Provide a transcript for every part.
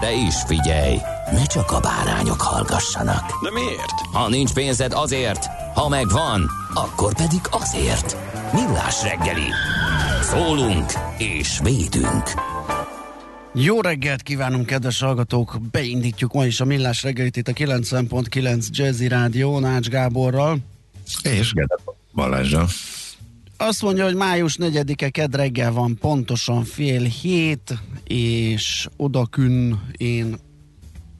De is figyelj, ne csak a bárányok hallgassanak. De miért? Ha nincs pénzed azért, ha megvan, akkor pedig azért. Millás reggeli. Szólunk és védünk. Jó reggelt kívánunk, kedves hallgatók! Beindítjuk ma is a Millás reggelit itt a 90.9 Jazzy Rádió Nács Gáborral. És Gede Balázsa. Azt mondja, hogy május 4-e ked reggel van pontosan fél hét, és odakün én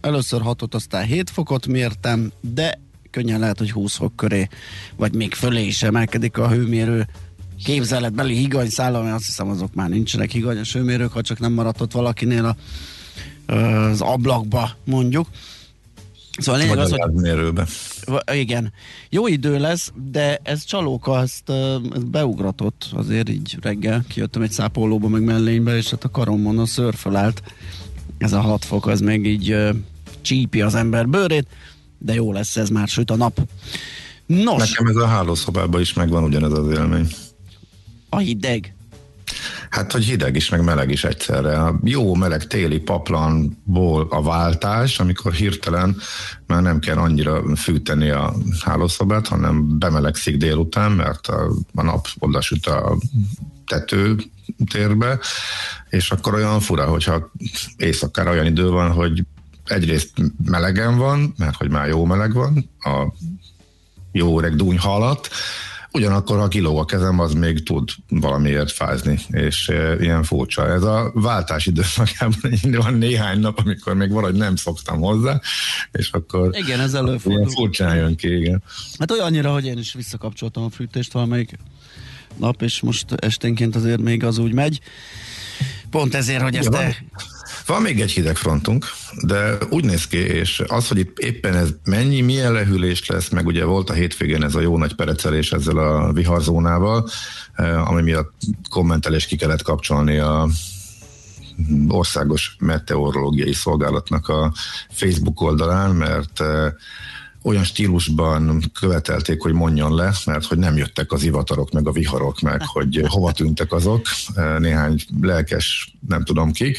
először 6 aztán 7 fokot mértem, de könnyen lehet, hogy 20 fok köré, vagy még fölé is emelkedik a hőmérő képzeletbeli higanyszállal, mert azt hiszem azok már nincsenek higanyos hőmérők, ha csak nem maradt ott valakinél a, az ablakba mondjuk. Szóval lényeg az, hogy... Igen. Jó idő lesz, de ez csalóka, ezt, ezt beugratott azért így reggel. Kijöttem egy szápolóba, meg mellénybe, és hát a karomon a állt. Ez a hat fok, az még így uh, csípi az ember bőrét, de jó lesz ez már, süt a nap. Nos. Nekem ez a hálószobában is megvan ugyanez az élmény. A hideg. Hát, hogy hideg is, meg meleg is egyszerre. A jó meleg téli paplanból a váltás, amikor hirtelen már nem kell annyira fűteni a hálószobát, hanem bemelegszik délután, mert a, a nap oda süt a tető térbe, és akkor olyan fura, hogyha éjszakára olyan idő van, hogy egyrészt melegen van, mert hogy már jó meleg van, a jó öreg dúnyha alatt, Ugyanakkor, ha kilóg a kezem, az még tud valamiért fázni, és e, ilyen furcsa. Ez a váltás időszakában van néhány nap, amikor még valahogy nem szoktam hozzá, és akkor igen, ez előfordul. Ilyen furcsán jön ki, igen. Hát olyannyira, hogy én is visszakapcsoltam a fűtést valamelyik nap, és most esténként azért még az úgy megy. Pont ezért, hogy ezt te van még egy hideg frontunk, de úgy néz ki, és az, hogy itt éppen ez mennyi, milyen lehűlés lesz, meg ugye volt a hétvégén ez a jó nagy perecelés ezzel a viharzónával, eh, ami miatt kommentelés ki kellett kapcsolni a országos meteorológiai szolgálatnak a Facebook oldalán, mert eh, olyan stílusban követelték, hogy mondjon le, mert hogy nem jöttek az ivatarok, meg a viharok, meg hogy hova tűntek azok, néhány lelkes, nem tudom kik.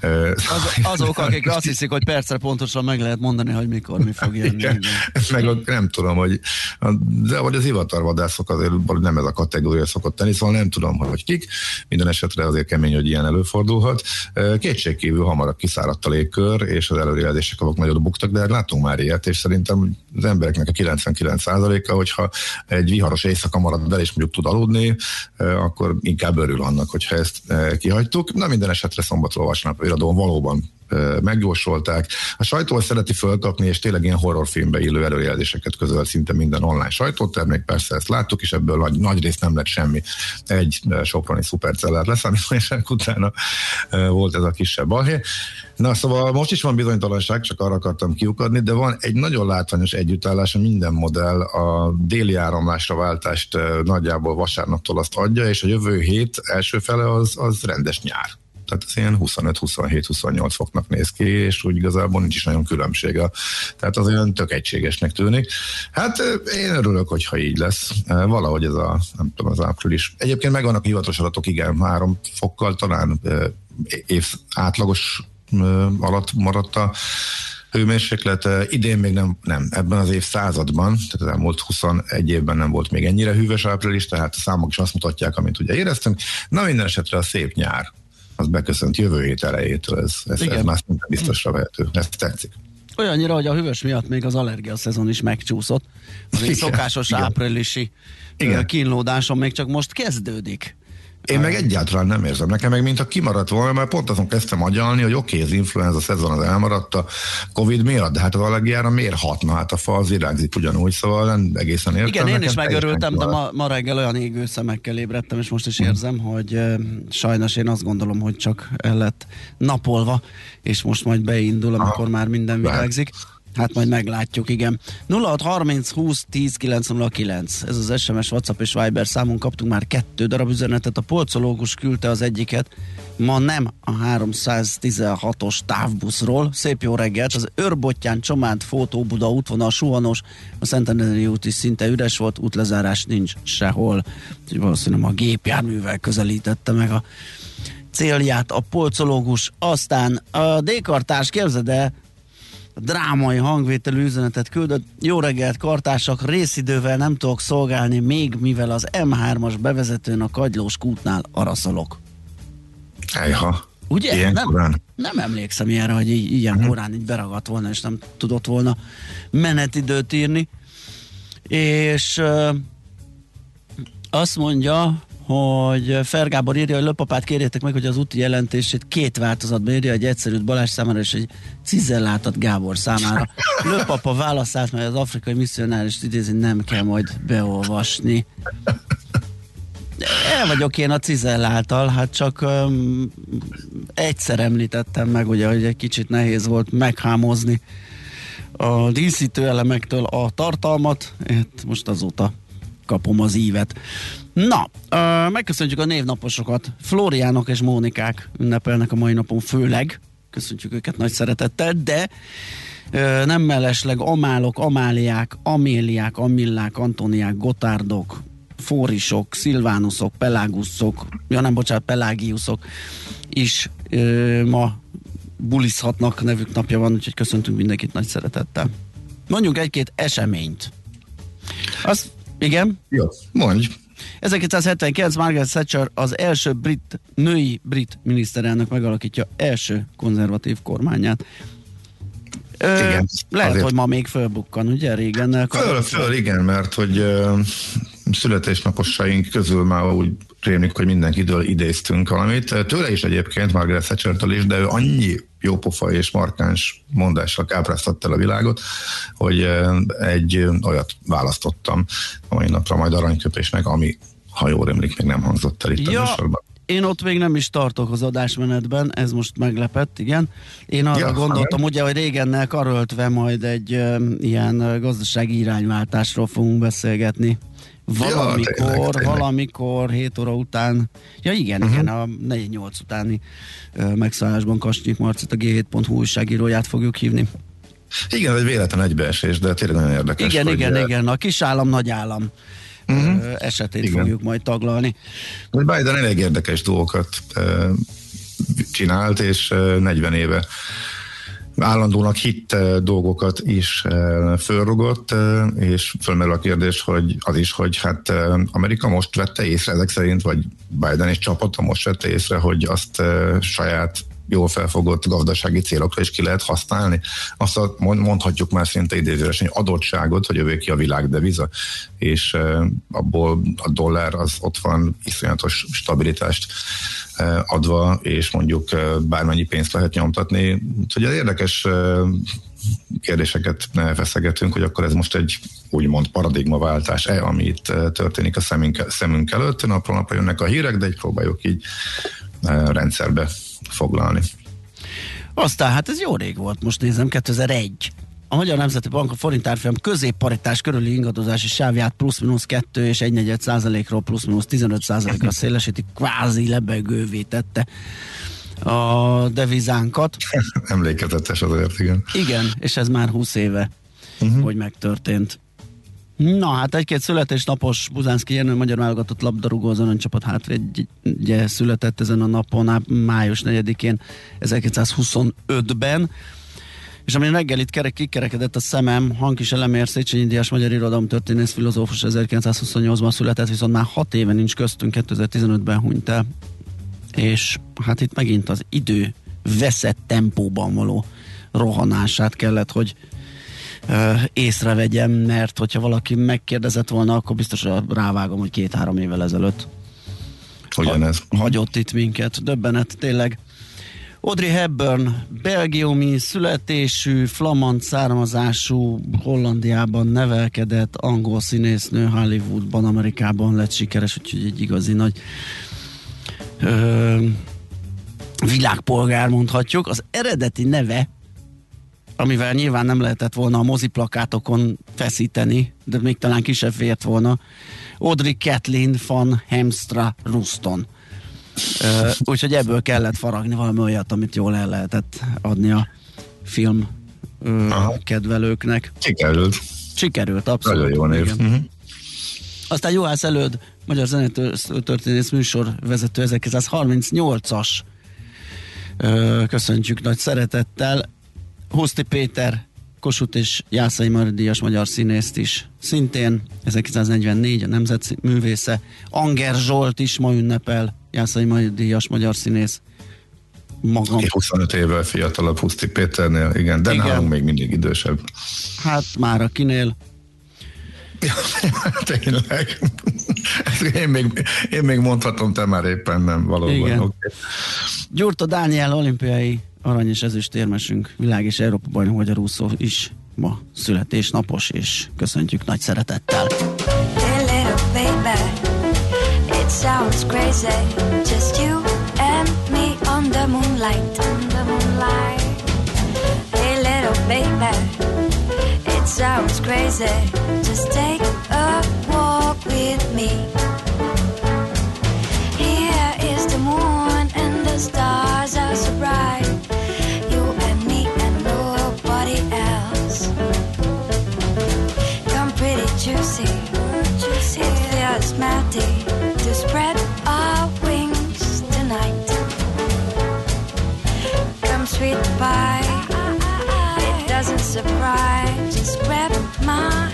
Az, azok, akik azt hiszik, hogy percre pontosan meg lehet mondani, hogy mikor mi fog jönni. Igen, meg a, nem tudom, hogy de vagy az ivatarvadászok azért nem ez a kategória szokott tenni, szóval nem tudom, hogy kik. Minden esetre azért kemény, hogy ilyen előfordulhat. Kétségkívül hamarabb kiszáradt a légkör, és az előrejelzések azok nagyon buktak, de látunk már ilyet, és szerintem az embereknek a 99%-a, hogyha egy viharos éjszaka marad be, és mondjuk tud aludni, akkor inkább örül annak, hogyha ezt kihagytuk. Na minden esetre szombatról vasárnap iradón valóban megjósolták. A sajtó szereti fölkapni, és tényleg ilyen horrorfilmbe illő előjelzéseket közöl szinte minden online sajtótermék, persze ezt láttuk, és ebből nagy, nagy rész nem lett semmi. Egy soproni szupercellát leszámításák utána volt ez a kisebb balhé. Na szóval most is van bizonytalanság, csak arra akartam kiukadni, de van egy nagyon látványos együttállás, minden modell a déli áramlásra váltást nagyjából vasárnaptól azt adja, és a jövő hét első fele az, az rendes nyár tehát ez ilyen 25-27-28 foknak néz ki, és úgy igazából nincs is nagyon különbsége. Tehát az olyan tök egységesnek tűnik. Hát én örülök, hogyha így lesz. Valahogy ez a, nem tudom, az április. Egyébként megvannak hivatalos adatok, igen, három fokkal talán év átlagos alatt maradt a hőmérséklet. Idén még nem, nem, ebben az évszázadban, tehát az elmúlt 21 évben nem volt még ennyire hűvös április, tehát a számok is azt mutatják, amit ugye éreztünk. Na minden esetre a szép nyár, az beköszönt jövő hét elejétől, ez, ez, ez már biztosra vehető, ez tetszik. Olyannyira, hogy a hűvös miatt még az allergia szezon is megcsúszott. Az egy szokásos igen. áprilisi igen. kínlódáson még csak most kezdődik. Én meg egyáltalán nem érzem. Nekem meg mint a kimaradt volna, mert pont azon kezdtem agyalni, hogy oké, okay, az influenza szezon az elmaradt a Covid miatt, de hát az allergiára miért hatna? Hát a fa az virágzik ugyanúgy, szóval nem egészen értem. Igen, én is megörültem, de ma, ma reggel olyan égő szemekkel ébredtem, és most is érzem, hogy uh, sajnos én azt gondolom, hogy csak el lett napolva, és most majd beindul, amikor már minden virágzik. Lehet. Hát majd meglátjuk, igen. 0630 20 10 909. Ez az SMS, WhatsApp és Viber számunk. Kaptunk már kettő darab üzenetet. A polcológus küldte az egyiket. Ma nem a 316-os távbuszról. Szép jó reggelt. Az Őrbottyán Csomád Fótó Buda útvonal suhanos. A Szentendrei út is szinte üres volt. Útlezárás nincs sehol. Úgyhogy valószínűleg a gépjárművel közelítette meg a célját a polcológus. Aztán a D-kartás, drámai hangvételű üzenetet küldött. Jó reggelt, kartársak, részidővel nem tudok szolgálni, még mivel az M3-as bevezetőn a Kagylós kútnál araszolok. Ejha. Ugye? Ilyen nem, korán. nem emlékszem ilyenre, hogy így, ilyen uh-huh. korán így beragadt volna, és nem tudott volna menetidőt írni. És uh, azt mondja, hogy Fergábor írja, hogy Löpapát kérjétek meg, hogy az úti jelentését két változatban írja, egy egyszerűt Balázs számára és egy cizellátat Gábor számára. Löpapa válaszát, mert az afrikai misszionáris idézni nem kell majd beolvasni. El vagyok én a cizelláltal, hát csak um, egyszer említettem meg, ugye, hogy egy kicsit nehéz volt meghámozni a díszítő elemektől a tartalmat, hát most azóta kapom az ívet. Na, uh, megköszöntjük a névnaposokat. Flóriánok és Mónikák ünnepelnek a mai napon főleg. Köszöntjük őket nagy szeretettel, de uh, nem mellesleg Amálok, Amáliák, Améliák, Amillák, Antoniák, Gotárdok, Fórisok, Szilvánuszok, Peláguszok, ja nem, bocsánat, Pelágiuszok is uh, ma bulizhatnak, nevük napja van, úgyhogy köszöntünk mindenkit nagy szeretettel. Mondjuk egy-két eseményt. Az, igen? Jó, mondj. 1979 Margaret Thatcher az első brit, női brit miniszterelnök megalakítja első konzervatív kormányát. Ö, igen. Lehet, azért. hogy ma még fölbukkan, ugye régen? Föl, föl, igen, mert hogy uh, születésnaposaink közül már úgy rémlik, hogy mindenkitől idéztünk valamit. Tőle is egyébként, Margaret thatcher is, de ő annyi jópofa és markáns mondással kápráztatta el a világot, hogy egy olyat választottam a mai napra majd aranyköpésnek, ami ha jól emlék, még nem hangzott el itt ja. a műsorban én ott még nem is tartok az adásmenetben, ez most meglepett, igen. Én arra ja, gondoltam, ugye, hogy régennel karöltve majd egy uh, ilyen gazdasági irányváltásról fogunk beszélgetni. Valamikor, ja, tényleg, tényleg. valamikor, 7 óra után, ja igen, uh-huh. igen, a 4-8 utáni uh, megszállásban Kasnyik Marcit, a G7.hu újságíróját fogjuk hívni. Igen, egy véletlen egybeesés, de tényleg nagyon érdekes. Igen, igen, igen, a kis állam, nagy állam uh-huh. esetét Igen. fogjuk majd taglalni. Biden elég érdekes dolgokat csinált, és 40 éve állandónak hitt dolgokat is fölrugott, és fölmerül a kérdés, hogy az is, hogy hát Amerika most vette észre ezek szerint, vagy Biden és csapata most vette észre, hogy azt saját jól felfogott gazdasági célokra is ki lehet használni. Azt mondhatjuk már szinte idézőesen, hogy adottságot, hogy jövő ki a világ deviza, és abból a dollár az ott van iszonyatos stabilitást adva, és mondjuk bármennyi pénzt lehet nyomtatni. Úgyhogy az érdekes kérdéseket feszegetünk, hogy akkor ez most egy úgymond paradigmaváltás-e, ami itt történik a szemünk, szemünk előtt. Napról napra jönnek a hírek, de így próbáljuk így rendszerbe foglalni. Aztán, hát ez jó rég volt, most nézem, 2001. A Magyar Nemzeti Bank a forint árfolyam középparitás körüli ingadozási sávját plusz-minusz 2 és 1 százalékról plusz-minusz 15 százalékra szélesíti, kvázi lebegővé tette a devizánkat. Emlékezetes azért, igen. Igen, és ez már 20 éve, uh-huh. hogy megtörtént. Na hát egy-két születésnapos Buzánszki Jenő magyar válogatott labdarúgó az csapat hátvédje született ezen a napon, május 4-én 1925-ben. És ami reggel itt kerek, kikerekedett a szemem, Hankis Elemér, Széchenyi Díjas, magyar irodalom történész, filozófus 1928-ban született, viszont már hat éve nincs köztünk, 2015-ben hunyt el. És hát itt megint az idő veszett tempóban való rohanását kellett, hogy észrevegyem, mert hogyha valaki megkérdezett volna, akkor biztos rávágom, hogy két-három évvel ezelőtt Ugyanez. hagyott itt minket. Döbbenet tényleg. Audrey Hepburn, belgiumi születésű, flamand származású, Hollandiában nevelkedett, angol színésznő, Hollywoodban, Amerikában lett sikeres, úgyhogy egy igazi nagy ö, világpolgár mondhatjuk. Az eredeti neve, amivel nyilván nem lehetett volna a moziplakátokon feszíteni, de még talán kisebb vért volna, Audrey Kathleen van Hemstra Ruston. Uh, úgyhogy ebből kellett faragni valami olyat, amit jól el lehetett adni a film uh, kedvelőknek. Sikerült. Sikerült, abszolút. Nagyon jó név. Uh-huh. Aztán Juhász Előd, Magyar Zenetörténész műsor vezető 1938-as. Ö, köszöntjük nagy szeretettel. Huszti Péter, Kossuth és Jászai Mari Díjas magyar színészt is. Szintén 1944 a Nemzet művésze. Anger Zsolt is ma ünnepel, Jászai Mari Díjas magyar színész. Magam. 25 évvel fiatalabb Puszti Péternél, igen, de Igen. nálunk még mindig idősebb. Hát már akinél. Tényleg. Ezt én, még, én még mondhatom, te már éppen nem, valóban. Igen. Okay. Gyurta Dániel olimpiai arany és ezüst érmesünk, világ és Európa bajnok magyar úszó is ma születésnapos, és köszöntjük nagy szeretettel. Sounds crazy. Just you and me on the moonlight, on the moonlight. Hey little baby, it sounds crazy. Just take a walk with me. Sweet pie. It doesn't surprise. Just grab my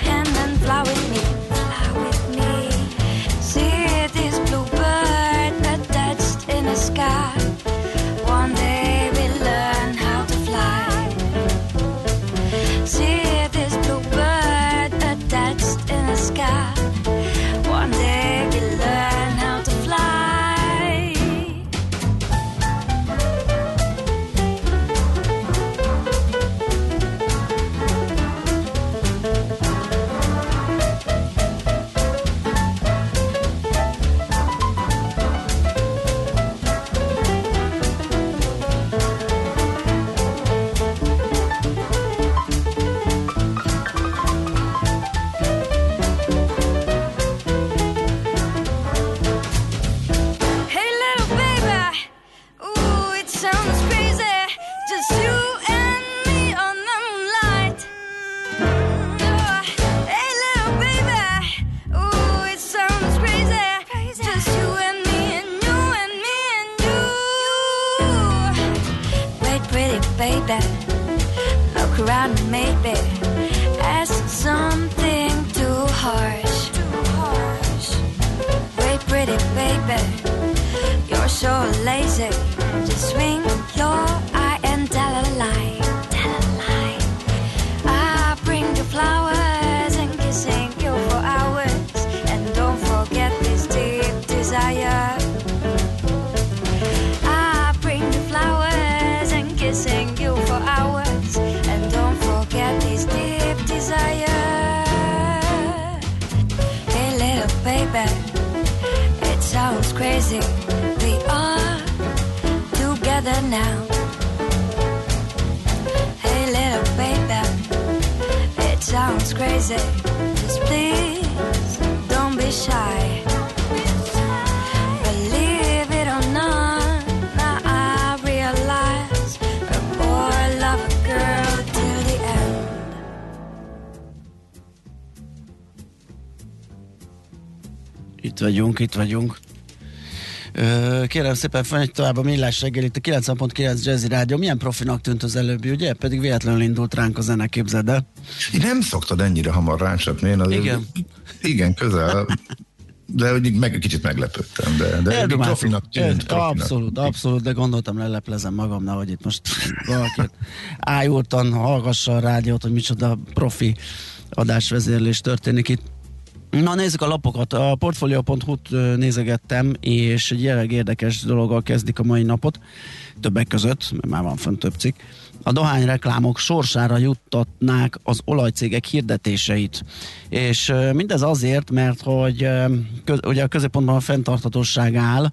together now. Hey, little baby, it sounds crazy. Just please don't be shy. It or not. Itt vagyunk, itt vagyunk. Kérem szépen, egy tovább a millás reggel itt a 90.9 Jazzy Rádió. Milyen profinak tűnt az előbbi, ugye? Pedig véletlenül indult ránk a zene, képzeld el. Nem szoktad ennyire hamar ráncsapni. Én azért, Igen. Igen, közel. De úgy meg, kicsit meglepődtem, de, de eddig profinak tűnt. Profinak. Abszolút, abszolút, de gondoltam leleplezem magamnál, hogy itt most valaki ájultan hallgassa a rádiót, hogy micsoda profi adásvezérlés történik itt. Na nézzük a lapokat. A portfolio.hu-t nézegettem, és egy jelenleg érdekes dologgal kezdik a mai napot, többek között, mert már van fönn több cikk. A dohányreklámok sorsára juttatnák az olajcégek hirdetéseit. És mindez azért, mert hogy ugye a középpontban a fenntarthatóság áll,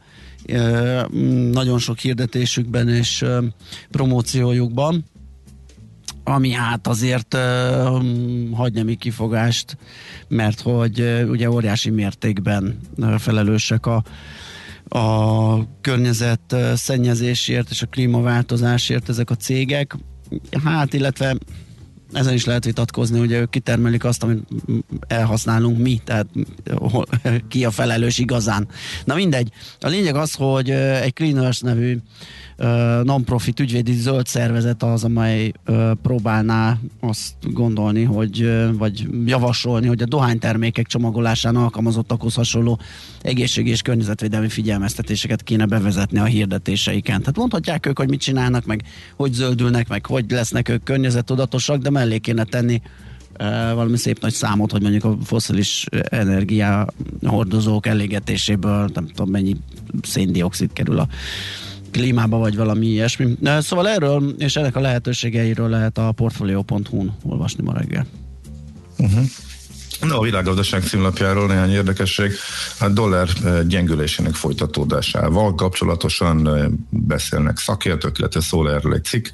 nagyon sok hirdetésükben és promóciójukban, ami hát azért uh, hagy nemi kifogást, mert hogy uh, ugye óriási mértékben uh, felelősek a, a környezet uh, szennyezésért és a klímaváltozásért ezek a cégek. Hát, illetve ezen is lehet vitatkozni, hogy ők kitermelik azt, amit elhasználunk mi, tehát ki a felelős igazán. Na mindegy. A lényeg az, hogy egy Cleaners nevű non-profit ügyvédi zöld szervezet az, amely próbálná azt gondolni, hogy, vagy javasolni, hogy a dohánytermékek csomagolásán alkalmazottakhoz hasonló egészségi és környezetvédelmi figyelmeztetéseket kéne bevezetni a hirdetéseiken. Tehát mondhatják ők, hogy mit csinálnak, meg hogy zöldülnek, meg hogy lesznek ők környezetudatosak, de mellé kéne tenni valami szép nagy számot, hogy mondjuk a foszilis energia hordozók elégetéséből nem tudom mennyi széndiokszid kerül a klímába, vagy valami ilyesmi. Szóval erről és ennek a lehetőségeiről lehet a portfolio.hu-n olvasni ma reggel. Uh-huh. No, a világgazdaság címlapjáról néhány érdekesség. A dollár gyengülésének folytatódásával kapcsolatosan beszélnek szakértők, illetve szól erről egy cikk.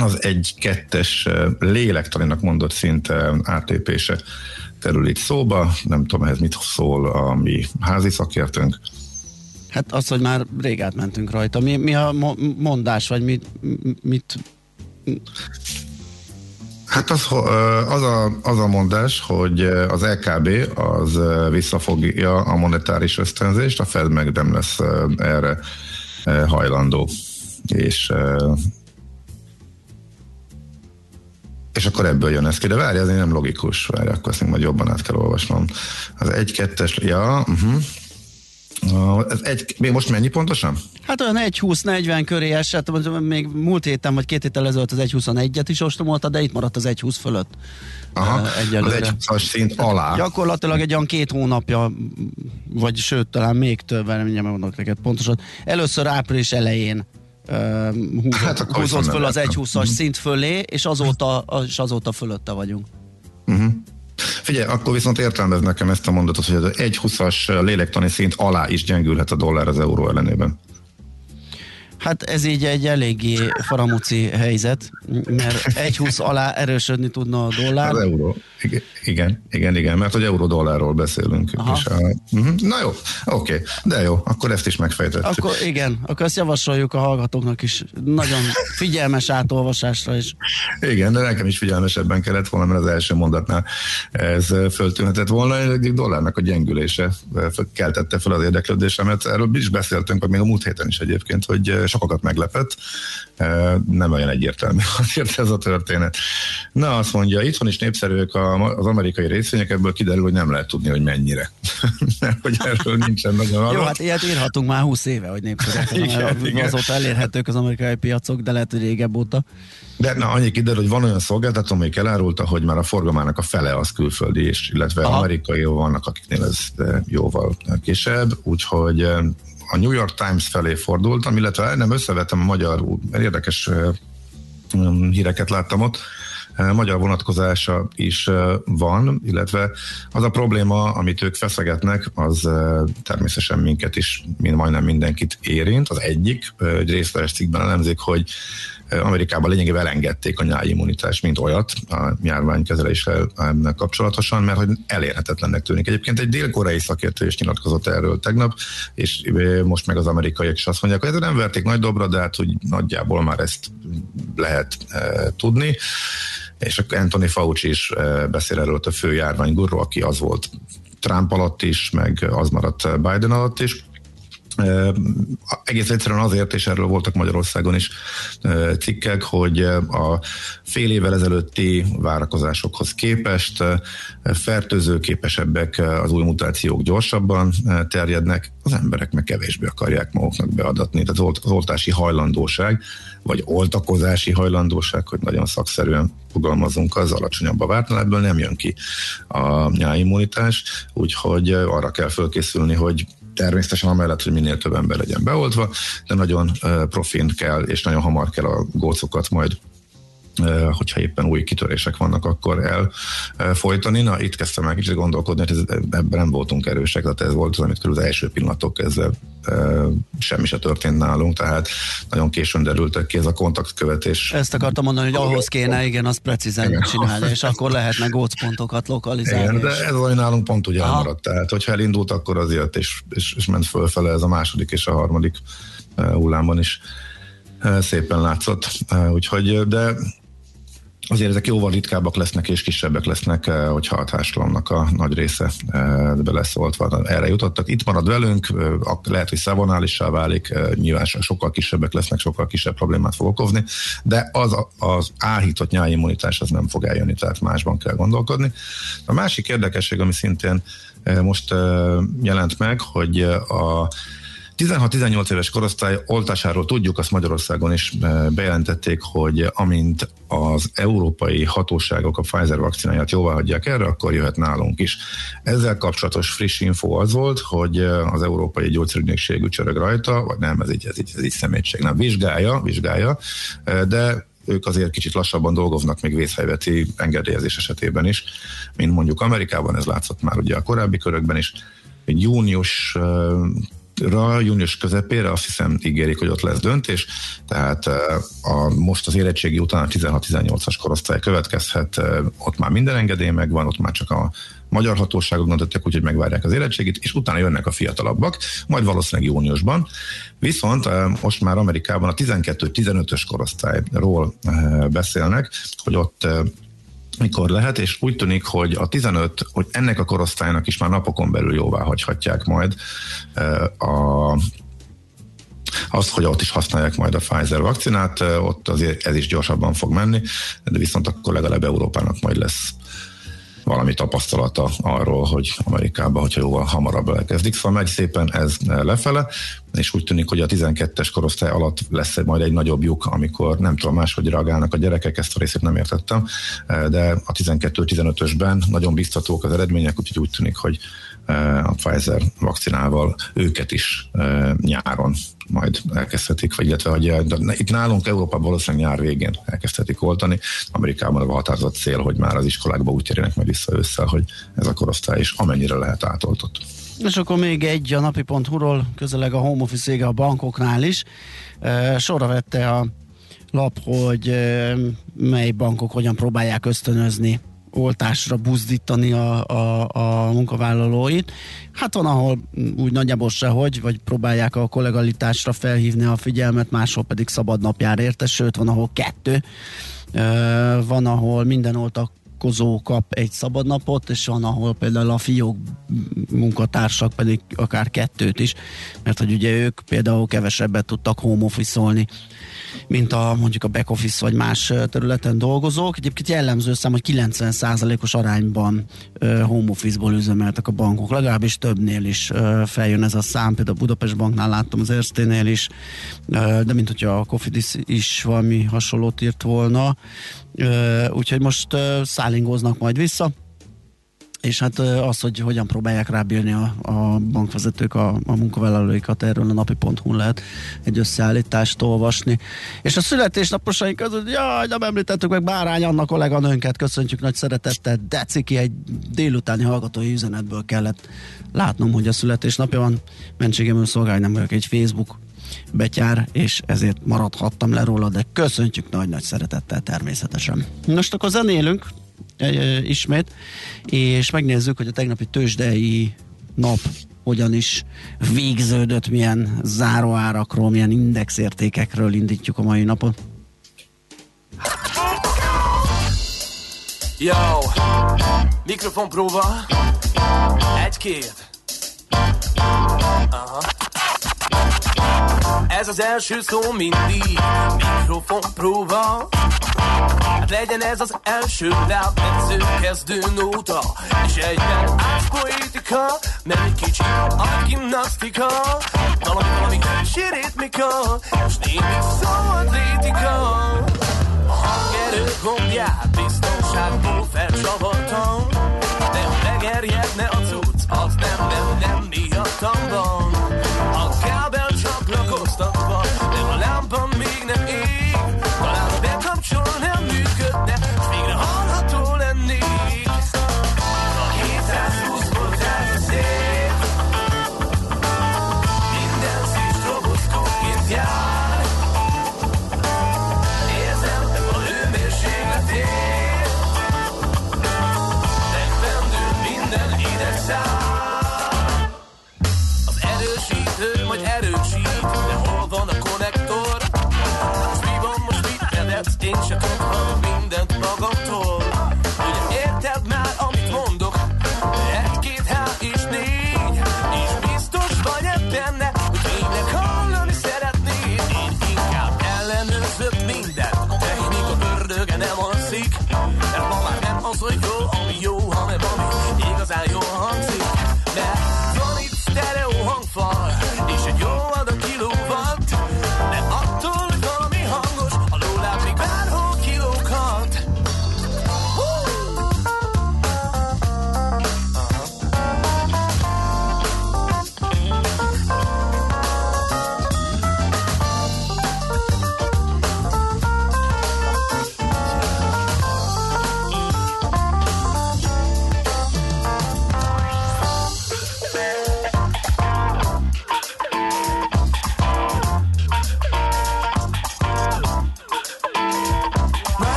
Az egy-kettes lélektaninak mondott szint ATP-se kerül itt szóba. Nem tudom, ehhez mit szól a mi házi szakértőnk. Hát az, hogy már rég átmentünk rajta. Mi, mi a mondás, vagy mit, mit Hát az, az, a, az a mondás, hogy az LKB az visszafogja a monetáris ösztönzést, a Fed meg nem lesz erre hajlandó. És és akkor ebből jön ez ki, de várj, ez nem logikus, várj, akkor ezt majd jobban át kell olvasnom. Az egy-kettes, ja, uh-huh. Ez egy, még most mennyi pontosan? Hát olyan 1-20-40 köré esett, még múlt héten vagy két héttel ezelőtt az 1-21-et is ostromolta, de itt maradt az 1-20 fölött. Aha, egyelőre. az 1-20-as szint alá. Gyakorlatilag egy olyan két hónapja, vagy sőt, talán még több, mindjárt megmondok neked pontosan. Először április elején húzott, hát húzott föl az 1-20-as uh-huh. szint fölé, és azóta, és azóta fölötte vagyunk. Uh-huh. Figyelj, akkor viszont értelmez nekem ezt a mondatot, hogy az 1,20-as lélektani szint alá is gyengülhet a dollár az euró ellenében. Hát ez így egy eléggé faramúci helyzet, mert egy húsz alá erősödni tudna a dollár. Az euró. Igen, igen, igen, mert hogy euró-dollárról beszélünk. És a, uh-huh. Na jó, oké, okay, de jó, akkor ezt is megfejtettük. Akkor igen, akkor ezt javasoljuk a hallgatóknak is nagyon figyelmes átolvasásra is. Igen, de nekem is figyelmesebben kellett volna, mert az első mondatnál ez föltűnhetett volna, egy dollárnak a gyengülése keltette fel az érdeklődésemet. Erről is beszéltünk, még a múlt héten is egyébként, hogy sokakat meglepett. Nem olyan egyértelmű azért ez a történet. Na, azt mondja, itthon is népszerűek az amerikai részvények, ebből kiderül, hogy nem lehet tudni, hogy mennyire. Mert hogy erről nincsen nagyon Jó, hát ilyet írhatunk már 20 éve, hogy népszerűek. igen, igen. Azóta elérhetők az amerikai piacok, de lehet, hogy régebb óta. De na, annyi kiderül, hogy van olyan szolgáltató, amelyik elárulta, hogy már a forgalmának a fele az külföldi, és illetve Aha. amerikai vannak, akiknél ez jóval kisebb, úgyhogy a New York Times felé fordultam, illetve nem összevetem a magyar, érdekes híreket láttam ott, magyar vonatkozása is van, illetve az a probléma, amit ők feszegetnek, az természetesen minket is, mint majdnem mindenkit érint. Az egyik, egy részletes cikkben elemzik, hogy Amerikában lényegében elengedték a nyári immunitást, mint olyat a járványkezeléssel kapcsolatosan, mert hogy elérhetetlennek tűnik. Egyébként egy dél-koreai szakértő is nyilatkozott erről tegnap, és most meg az amerikaiak is azt mondják, hogy nem verték nagy dobra, de hát hogy nagyjából már ezt lehet e, tudni. És Anthony Fauci is beszél erről a fő járványgurú, aki az volt Trump alatt is, meg az maradt Biden alatt is egész egyszerűen azért, és erről voltak Magyarországon is cikkek, hogy a fél évvel ezelőtti várakozásokhoz képest fertőzőképesebbek, az új mutációk gyorsabban terjednek, az emberek meg kevésbé akarják maguknak beadatni. Tehát az oltási hajlandóság, vagy oltakozási hajlandóság, hogy nagyon szakszerűen fogalmazunk, az alacsonyabb a várt, ebből nem jön ki a nyáimmunitás, úgyhogy arra kell fölkészülni, hogy természetesen amellett, hogy minél több ember legyen beoltva, de nagyon profin kell, és nagyon hamar kell a gócokat majd hogyha éppen új kitörések vannak, akkor elfolytani. Na, itt kezdtem el kicsit gondolkodni, hogy ez, ebben nem voltunk erősek, tehát ez volt az, amit körül az első pillanatok kezdve semmi se történt nálunk, tehát nagyon későn derültek ki ez a kontaktkövetés. Ezt akartam mondani, hogy ahhoz kéne, igen, azt precízen igen. csinálni, és akkor lehetne gócpontokat lokalizálni. Igen, de ez az, nálunk pont ugye elmaradt, tehát hogyha elindult, akkor az jött, és, és, és ment fölfele ez a második és a harmadik hullámban is szépen látszott. Úgyhogy, de azért ezek jóval ritkábbak lesznek és kisebbek lesznek, eh, hogyha a társadalomnak a nagy része eh, beleszóltva erre jutottak. Itt marad velünk, eh, lehet, hogy szavonálissá válik, nyilván sokkal kisebbek lesznek, sokkal kisebb problémát fog okozni, de az, az áhított nyáimmunitás az nem fog eljönni, tehát másban kell gondolkodni. A másik érdekesség, ami szintén most jelent meg, hogy a 16-18 éves korosztály oltásáról tudjuk, azt Magyarországon is eh, bejelentették, hogy amint az európai hatóságok a Pfizer vakcináját jóvá hagyják erre, akkor jöhet nálunk is. Ezzel kapcsolatos friss info az volt, hogy eh, az Európai Gyógyszerügynökség ücsörög rajta, vagy nem, ez így, ez így, ez így szemétség, nem, vizsgálja, vizsgálja, eh, de ők azért kicsit lassabban dolgoznak még vészhelyveti engedélyezés esetében is, mint mondjuk Amerikában, ez látszott már ugye a korábbi körökben is. Június ra, június közepére azt hiszem ígérik, hogy ott lesz döntés, tehát a, most az érettségi után a 16-18-as korosztály következhet, ott már minden engedély megvan, ott már csak a magyar hatóságok döntöttek, úgyhogy megvárják az érettségit, és utána jönnek a fiatalabbak, majd valószínűleg júniusban. Viszont most már Amerikában a 12-15-ös korosztályról beszélnek, hogy ott mikor lehet, és úgy tűnik, hogy a 15, hogy ennek a korosztálynak is már napokon belül jóvá hagyhatják majd a azt, hogy ott is használják majd a Pfizer vakcinát, ott azért ez is gyorsabban fog menni, de viszont akkor legalább Európának majd lesz valami tapasztalata arról, hogy Amerikában, hogyha jóval hamarabb elkezdik, szóval megy szépen ez lefele, és úgy tűnik, hogy a 12-es korosztály alatt lesz majd egy nagyobb lyuk, amikor nem tudom máshogy reagálnak a gyerekek, ezt a részét nem értettem, de a 12-15-ösben nagyon biztatók az eredmények, úgyhogy úgy tűnik, hogy a Pfizer vakcinával őket is nyáron majd elkezdhetik, vagy illetve hogy itt nálunk Európában valószínűleg nyár végén elkezdhetik oltani. Amerikában a határozott cél, hogy már az iskolákba úgy térjenek meg vissza ősszel, hogy ez a korosztály is amennyire lehet átoltott. És akkor még egy a napi.hu-ról, közeleg a home office a bankoknál is. Sorra vette a lap, hogy mely bankok hogyan próbálják ösztönözni oltásra buzdítani a, a, a munkavállalóit. Hát van, ahol úgy nagyjából sehogy, vagy próbálják a kollegalitásra felhívni a figyelmet, máshol pedig szabad napjár érte, sőt van, ahol kettő. Van, ahol minden oltak kap egy szabadnapot, és van, ahol például a fiók munkatársak pedig akár kettőt is, mert hogy ugye ők például kevesebbet tudtak home office mint a mondjuk a back office vagy más területen dolgozók. Egyébként jellemző szám, hogy 90%-os arányban home office-ból üzemeltek a bankok, legalábbis többnél is feljön ez a szám, például a Budapest Banknál láttam az Ersténél is, de mint hogyha a Cofidis is valami hasonlót írt volna. Úgyhogy most szállingoznak majd vissza. És hát az, hogy hogyan próbálják rábírni a, a bankvezetők a, a munkavállalóikat, erről a napi.hu lehet egy összeállítást olvasni. És a születésnaposaink között, jaj, nem említettük meg Bárány Anna kolléganőnket, köszöntjük nagy szeretettel, de ciki egy délutáni hallgatói üzenetből kellett látnom, hogy a születésnapja van, mentségemről szolgálj, nem vagyok egy Facebook betyár, és ezért maradhattam le róla, de köszöntjük nagy-nagy szeretettel természetesen. Most akkor zenélünk, ismét, és megnézzük, hogy a tegnapi tőzsdei nap hogyan is végződött, milyen záróárakról, milyen indexértékekről indítjuk a mai napot. Yo, mikrofon próba. Egy-két. Aha. Ez az első szó mindig. Mikrofon próba. Hát legyen ez az első lábmetsző kezdő nóta. És egyben átpoétika Nem egy kicsi a gimnasztika. Valami, valami sérétmika És némi szóatlétika A hangerő gombját biztonságból felcsavartam. De ha megerjedne a cucc, az nem, nem, nem miattam van. A kábel csatlakoztatva, de a lámpa még nem ég. Talán ha bekapcsol nem működne,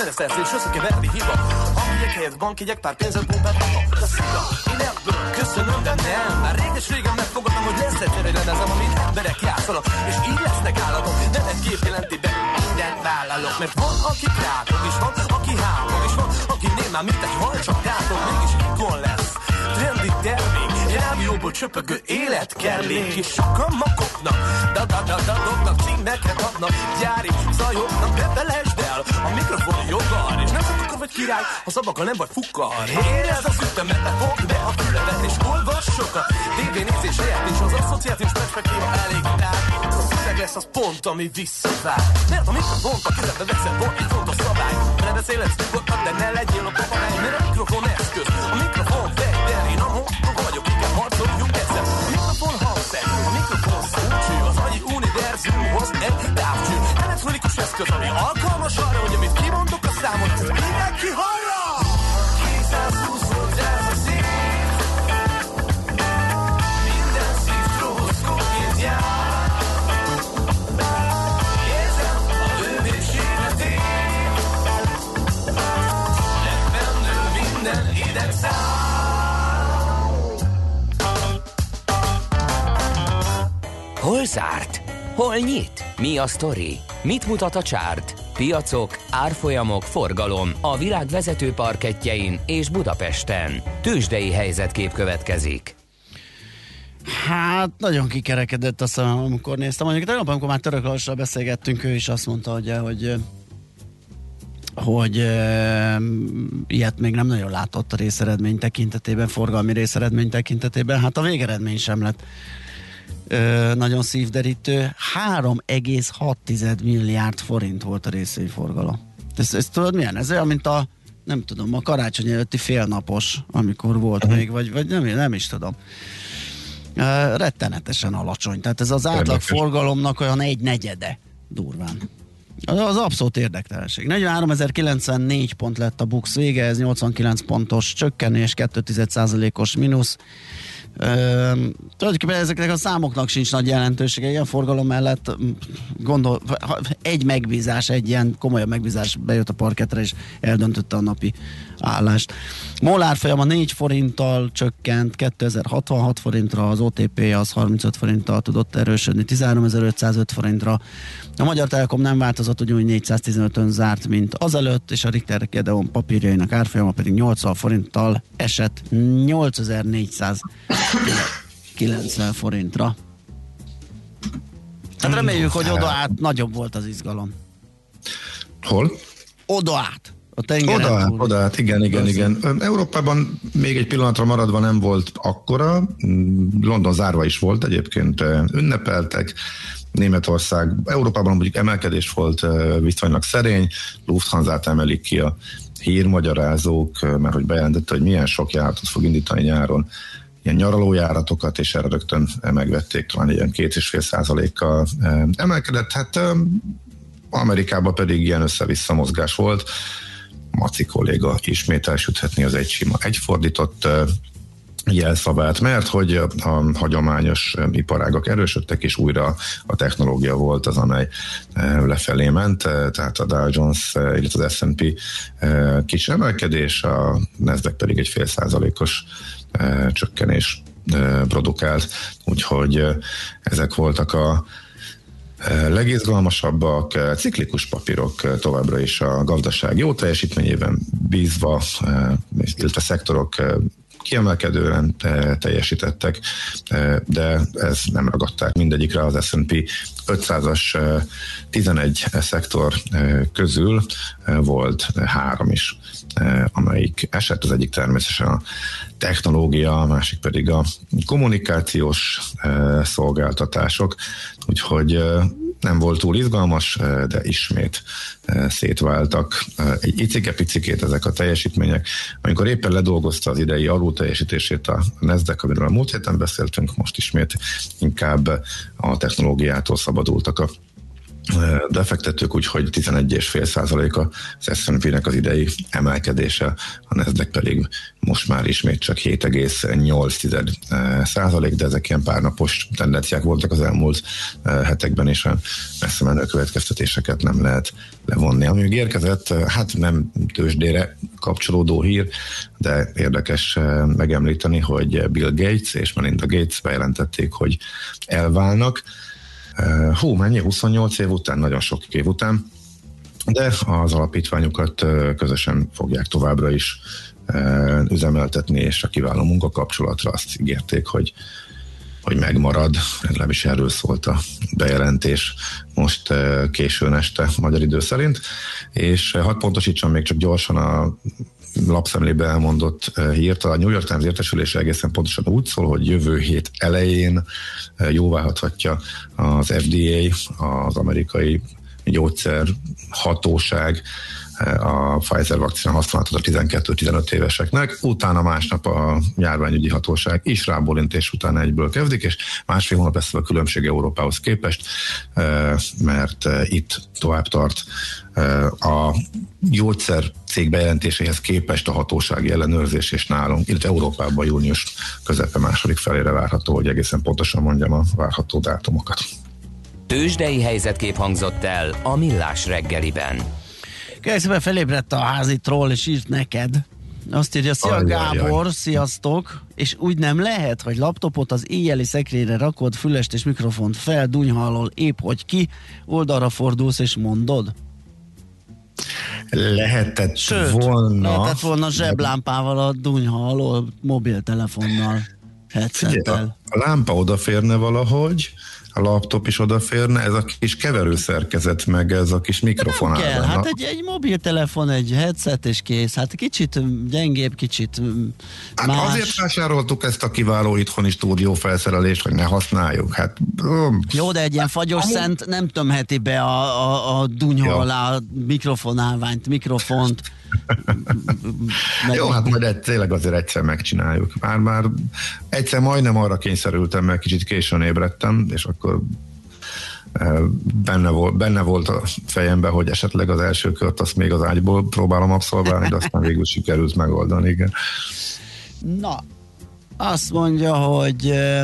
zeneszerzés, összekeverni hiba. Amelyek helyett bankjegyek, pár pénzet pumpát De szia, én ebből köszönöm, de nem. Már réges-régen megfogadtam, hogy lesz egy lemezem Amin emberek játszanak, és így lesznek állatok Nem egy gép jelenti be mindent vállalok. Mert van, aki krátok, és van, aki hámog És van, aki némán, mint egy hal, csak tátok Mégis ikon lesz, trendi termék Rádióból csöpögő élet kellék És sokan makoknak, da da da da dobnak Címeket adnak, gyári zajoknak felejtsd el, a mikrofon joggal. És nem szoktuk vagy király, ha szabakkal nem vagy fukkal. Érezd az ütemet, ne fogd be a füledet És olvass sokat, tévénézés helyett És az asszociációs perspektíva elég tár. A szöveg lesz az pont, ami visszavár Mert a mikrofont a kezedbe veszed, van egy fontos szabály. Ne beszélhetsz nyugodtan, de ne legyél a papagáj Mert a mikrofon eszköz, a mikrofon fegyver eszköz, alkalmas arra, hogy amit kimondok a számot, ez mindenki hallja! 220 volt ez a szív Minden szív stroboszkópként jár Hol zárt? Hol nyit? Mi a sztori? Mit mutat a csárt? Piacok, árfolyamok, forgalom a világ vezető parketjein és Budapesten. Tősdei helyzetkép következik. Hát nagyon kikerekedett a szemem, amikor néztem. Mondjuk tegnap, amikor már török Lassal beszélgettünk, ő is azt mondta, ugye, hogy hogy e, ilyet még nem nagyon látott a részeredmény tekintetében, forgalmi részeredmény tekintetében. Hát a végeredmény sem lett e, nagyon szívderítő. 3,6 milliárd forint volt a részvényforgalom. Ez, ez tudod milyen? Ez olyan, mint a nem tudom, a karácsony előtti félnapos, amikor volt uh-huh. még, vagy, vagy nem, nem is tudom. Uh, rettenetesen alacsony. Tehát ez az átlag forgalomnak olyan egy negyede durván. Az abszolút érdektelenség. 43.094 pont lett a Bux vége, ez 89 pontos csökkenés, 2,1%-os mínusz. Tulajdonképpen ezeknek a számoknak sincs nagy jelentősége, ilyen forgalom mellett gondol, egy megbízás, egy ilyen komolyabb megbízás bejött a parketre, és eldöntötte a napi állást. Molár folyama 4 forinttal csökkent 2066 forintra, az OTP az 35 forinttal tudott erősödni 13.505 forintra. A Magyar Telekom nem változott, ugyanúgy 415-ön zárt, mint azelőtt, és a Richter Gedeon papírjainak árfolyama pedig 80 forinttal esett 8490 forintra. Hát reméljük, hogy oda át nagyobb volt az izgalom. Hol? Oda át. A tengeren Oda, túl. oda, át, igen, igen, igen. Európában még egy pillanatra maradva nem volt akkora. Mm, London zárva is volt egyébként, ünnepeltek. Németország, Európában mondjuk emelkedés volt viszonylag szerény, Lufthansa-t emelik ki a hírmagyarázók, mert hogy bejelentette, hogy milyen sok járatot fog indítani nyáron, ilyen nyaralójáratokat, és erre rögtön megvették, talán ilyen két és fél százalékkal emelkedett. Hát Amerikában pedig ilyen össze-vissza mozgás volt. Maci kolléga ismét elsüthetni az egy sima egyfordított jelszavát, mert hogy a, hagyományos iparágak erősödtek, és újra a technológia volt az, amely lefelé ment, eh, tehát a Dow Jones, illetve az S&P kis emelkedés, a Nasdaq pedig egy fél százalékos csökkenés produkált, úgyhogy ezek voltak a legizgalmasabbak, eh, ciklikus papírok eh, továbbra is a gazdaság jó teljesítményében bízva, eh, illetve szektorok eh, kiemelkedően teljesítettek, eh, de ez nem ragadták mindegyikre az S&P 500-as eh, 11 szektor eh, közül eh, volt három is, amelyik esett, az egyik természetesen a technológia, a másik pedig a kommunikációs szolgáltatások, úgyhogy nem volt túl izgalmas, de ismét szétváltak. Egy icike-picikét ezek a teljesítmények. Amikor éppen ledolgozta az idei alulteljesítését a Nasdaq, amiről a múlt héten beszéltünk, most ismét inkább a technológiától szabadultak a befektetők, úgyhogy 11,5 százaléka az S&P-nek az idei emelkedése, a Nasdaq pedig most már ismét csak 7,8 százalék, de ezek ilyen párnapos tendenciák voltak az elmúlt hetekben, és a messze menő következtetéseket nem lehet levonni. Ami érkezett, hát nem tőzsdére kapcsolódó hír, de érdekes megemlíteni, hogy Bill Gates és Melinda Gates bejelentették, hogy elválnak, hú, mennyi? 28 év után, nagyon sok év után, de az alapítványokat közösen fogják továbbra is üzemeltetni, és a kiváló munkakapcsolatra azt ígérték, hogy hogy megmarad, legalábbis erről szólt a bejelentés most későn este magyar idő szerint, és hadd pontosítsam még csak gyorsan a lapszemlébe elmondott hírt. A New York Times értesülése egészen pontosan úgy szól, hogy jövő hét elején jóváhathatja az FDA, az amerikai gyógyszer hatóság a Pfizer vakcina használatot a 12-15 éveseknek, utána másnap a járványügyi hatóság is rábólint, és utána egyből kezdik, és másfél hónap lesz a különbség Európához képest, mert itt tovább tart a gyógyszer cég bejelentéséhez képest a hatósági ellenőrzés, és nálunk, illetve Európában június közepe második felére várható, hogy egészen pontosan mondjam a várható dátumokat. Tőzsdei helyzetkép hangzott el a Millás reggeliben. Kérlek felébredt a házi troll, és írt neked. Azt írja, szia Ajaj, Gábor, ajaj. sziasztok, és úgy nem lehet, hogy laptopot az éjjeli szekrényre rakod, fülest és mikrofont fel, dunyha alól épp hogy ki, oldalra fordulsz és mondod. Lehetett Sőt, volna... lehetett volna zseblámpával a dunyha alól, mobiltelefonnal, Figyelj, headsettel. a, a lámpa odaférne valahogy, a laptop is odaférne, ez a kis keverőszerkezet, meg ez a kis mikrofon Nem kell, hát egy, egy mobiltelefon, egy headset és kész. Hát kicsit mm, gyengébb, kicsit mm, Hát más. azért vásároltuk ezt a kiváló itthoni stúdió felszerelést, hogy ne használjuk. Hát, um, Jó, de egy ilyen fagyos szent nem tömheti be a, a, a dunyha Ja. a mikrofonálványt, mikrofont. Meg jó, hát majd egy, tényleg azért egyszer megcsináljuk. Már, már egyszer majdnem arra kényszerültem, mert kicsit későn ébredtem, és akkor eh, benne volt, benne volt a fejemben, hogy esetleg az első kört azt még az ágyból próbálom abszolválni, de aztán végül sikerült megoldani, igen. Na, azt mondja, hogy ö,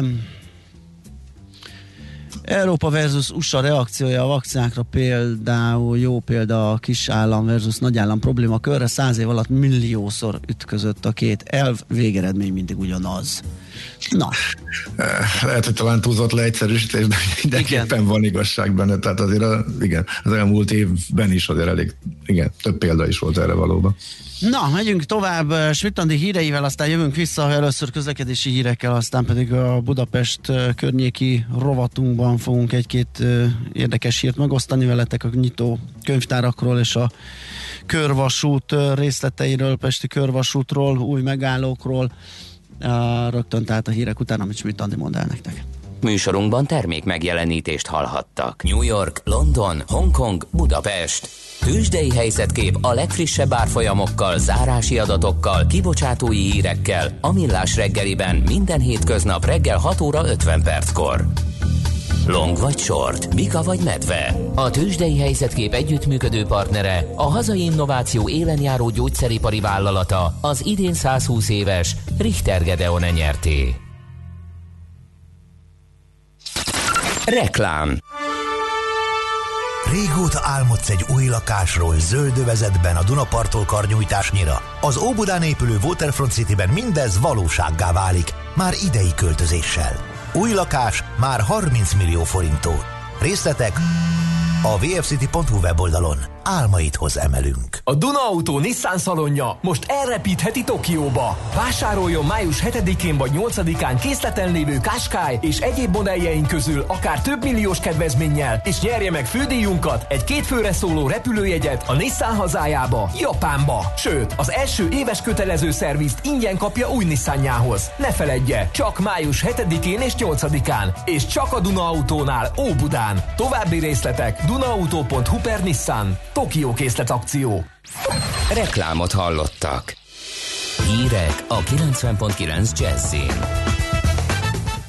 Európa versus USA reakciója a vakcinákra például jó példa a kis állam versus nagy állam probléma körre. Száz év alatt milliószor ütközött a két elv, végeredmény mindig ugyanaz. Na. Lehet, hogy talán túlzott leegyszerűsítés, de mindenképpen igen. van igazság benne. Tehát azért a, igen, az elmúlt évben is azért elég, igen, több példa is volt erre valóban. Na, megyünk tovább eh, Svitandi híreivel, aztán jövünk vissza először közlekedési hírekkel, aztán pedig a Budapest eh, környéki rovatunkban fogunk egy-két eh, érdekes hírt megosztani veletek a nyitó könyvtárakról és a körvasút részleteiről, Pesti körvasútról, új megállókról, rögtön tehát a hírek után, amit Svitandi mond el nektek. Műsorunkban termék megjelenítést hallhattak. New York, London, Hongkong, Budapest. Tősdei helyzetkép a legfrissebb árfolyamokkal, zárási adatokkal, kibocsátói hírekkel, a millás reggeliben minden hétköznap reggel 6 óra 50 perckor. Long vagy short, Mika vagy medve. A tőzsdei helyzetkép együttműködő partnere, a hazai innováció élenjáró gyógyszeripari vállalata, az idén 120 éves Richter Gedeon nyerté. Reklám Régóta álmodsz egy új lakásról zöldövezetben a Dunapartól karnyújtásnyira. Az Óbudán épülő Waterfront Cityben mindez valósággá válik, már idei költözéssel. Új lakás már 30 millió forintó. Részletek a vfcity.hu weboldalon álmaidhoz emelünk. A Duna Auto Nissan szalonja most elrepítheti Tokióba. Vásároljon május 7-én vagy 8-án készleten lévő Qashqai és egyéb modelljeink közül akár több milliós kedvezménnyel, és nyerje meg fődíjunkat, egy két főre szóló repülőjegyet a Nissan hazájába, Japánba. Sőt, az első éves kötelező szervizt ingyen kapja új Nissanjához. Ne feledje, csak május 7-én és 8-án, és csak a Duna Autónál, Óbudán. További részletek dunaauto.hu per Nissan. Tokió készlet akció. Reklámot hallottak. Hírek a 90.9 Jazzin.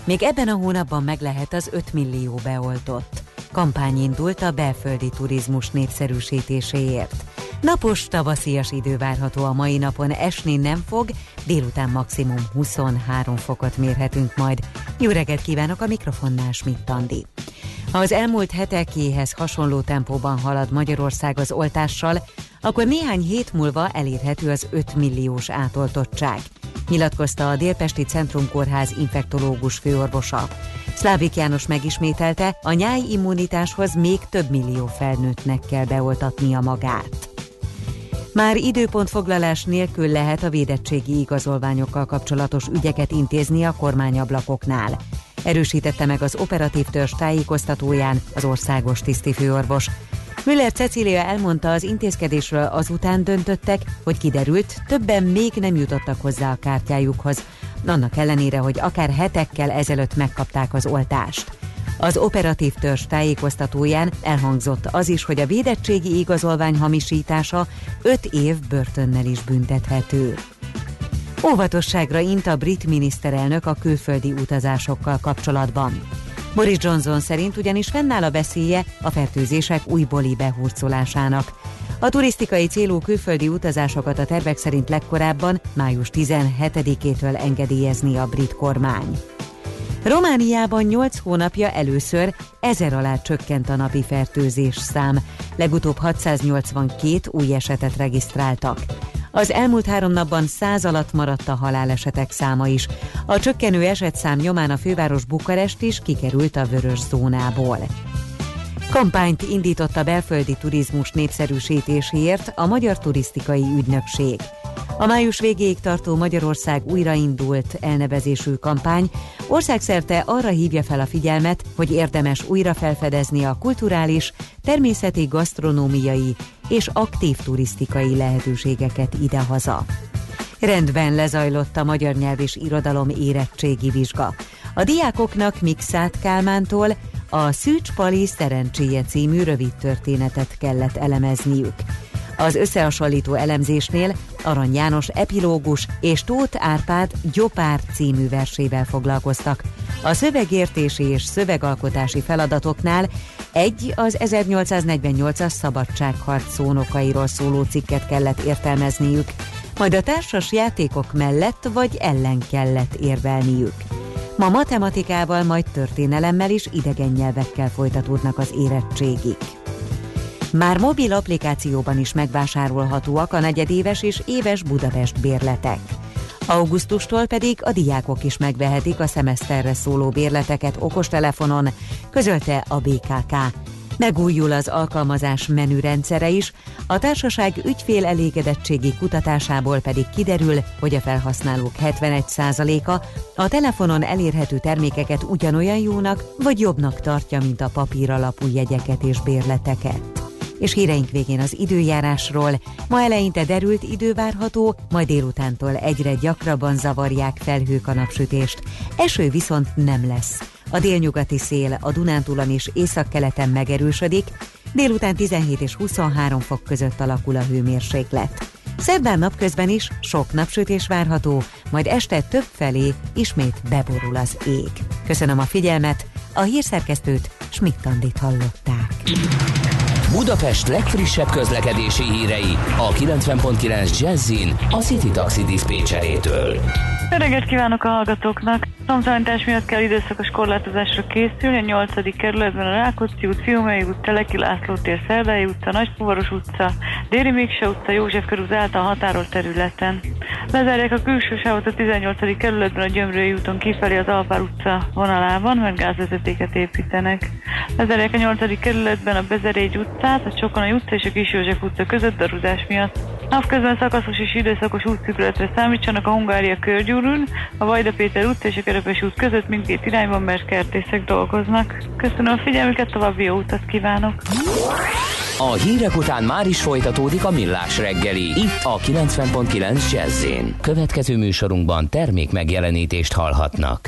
Még ebben a hónapban meg lehet az 5 millió beoltott. Kampány indult a belföldi turizmus népszerűsítéséért. Napos, tavaszias idő várható a mai napon, esni nem fog, délután maximum 23 fokot mérhetünk majd. Jó reggelt kívánok a mikrofonnál, Schmidt Andi. Ha az elmúlt hetekéhez hasonló tempóban halad Magyarország az oltással, akkor néhány hét múlva elérhető az 5 milliós átoltottság, nyilatkozta a Délpesti Centrumkórház infektológus főorvosa. Szlávik János megismételte, a nyáj immunitáshoz még több millió felnőttnek kell beoltatnia magát. Már időpontfoglalás nélkül lehet a védettségi igazolványokkal kapcsolatos ügyeket intézni a kormányablakoknál erősítette meg az operatív törzs tájékoztatóján az országos tisztifőorvos. Müller Cecília elmondta, az intézkedésről azután döntöttek, hogy kiderült, többen még nem jutottak hozzá a kártyájukhoz, annak ellenére, hogy akár hetekkel ezelőtt megkapták az oltást. Az operatív törzs tájékoztatóján elhangzott az is, hogy a védettségi igazolvány hamisítása 5 év börtönnel is büntethető. Óvatosságra int a brit miniszterelnök a külföldi utazásokkal kapcsolatban. Boris Johnson szerint ugyanis fennáll a veszélye a fertőzések újbóli behurcolásának. A turisztikai célú külföldi utazásokat a tervek szerint legkorábban május 17-től engedélyezni a brit kormány. Romániában 8 hónapja először ezer alá csökkent a napi fertőzés szám, legutóbb 682 új esetet regisztráltak. Az elmúlt három napban száz alatt maradt a halálesetek száma is. A csökkenő esetszám nyomán a főváros Bukarest is kikerült a vörös zónából. Kampányt indított a belföldi turizmus népszerűsítéséért a Magyar Turisztikai Ügynökség. A május végéig tartó Magyarország újraindult elnevezésű kampány országszerte arra hívja fel a figyelmet, hogy érdemes újra felfedezni a kulturális, természeti, gasztronómiai és aktív turisztikai lehetőségeket idehaza. Rendben lezajlott a magyar nyelv és irodalom érettségi vizsga. A diákoknak Mixát Kálmántól a Szűcs Pali Szerencséje című rövid történetet kellett elemezniük. Az összehasonlító elemzésnél Arany János epilógus és Tóth Árpád Gyopár című versével foglalkoztak. A szövegértési és szövegalkotási feladatoknál egy az 1848-as szabadságharc szónokairól szóló cikket kellett értelmezniük, majd a társas játékok mellett vagy ellen kellett érvelniük. Ma matematikával, majd történelemmel és idegen nyelvekkel folytatódnak az érettségik. Már mobil applikációban is megvásárolhatóak a negyedéves és éves Budapest bérletek. Augusztustól pedig a diákok is megvehetik a szemeszterre szóló bérleteket okostelefonon, közölte a BKK. Megújul az alkalmazás menürendszere is, a társaság ügyfél elégedettségi kutatásából pedig kiderül, hogy a felhasználók 71%-a a telefonon elérhető termékeket ugyanolyan jónak vagy jobbnak tartja, mint a papír alapú jegyeket és bérleteket és híreink végén az időjárásról. Ma eleinte derült idő várható, majd délutántól egyre gyakrabban zavarják felhők a napsütést. Eső viszont nem lesz. A délnyugati szél a Dunántúlon és északkeleten megerősödik, délután 17 és 23 fok között alakul a hőmérséklet. Szerdán napközben is sok napsütés várható, majd este több felé ismét beborul az ég. Köszönöm a figyelmet, a hírszerkesztőt Schmidt-Tandit hallották. Budapest legfrissebb közlekedési hírei a 90.9 Jazzin a City Taxi Dispécsejétől. Öreget kívánok a hallgatóknak! Szomszalantás miatt kell időszakos korlátozásra készülni a 8. kerületben a Rákóczi út, Fiumei út, Teleki László tér, Szerdai utca, Nagyfuvaros utca, Déri Mikse utca, József körút által határolt területen. Lezárják a külső sávot a 18. kerületben a Gyömrői úton kifelé az Alpár utca vonalában, mert gázvezetéket építenek. Lezárják a 8. kerületben a Bezerégy utcát, a Csokonai utca és a Kis József utca között darudás miatt. Napközben szakaszos és időszakos útszükületre számítsanak a Hungária körgyűrűn, a Vajda Péter utca és a Kerepes út között mindkét irányban, mert kertészek dolgoznak. Köszönöm a figyelmüket, további jó utat kívánok! A hírek után már is folytatódik a millás reggeli, itt a 90.9 jazz Következő műsorunkban termék megjelenítést hallhatnak.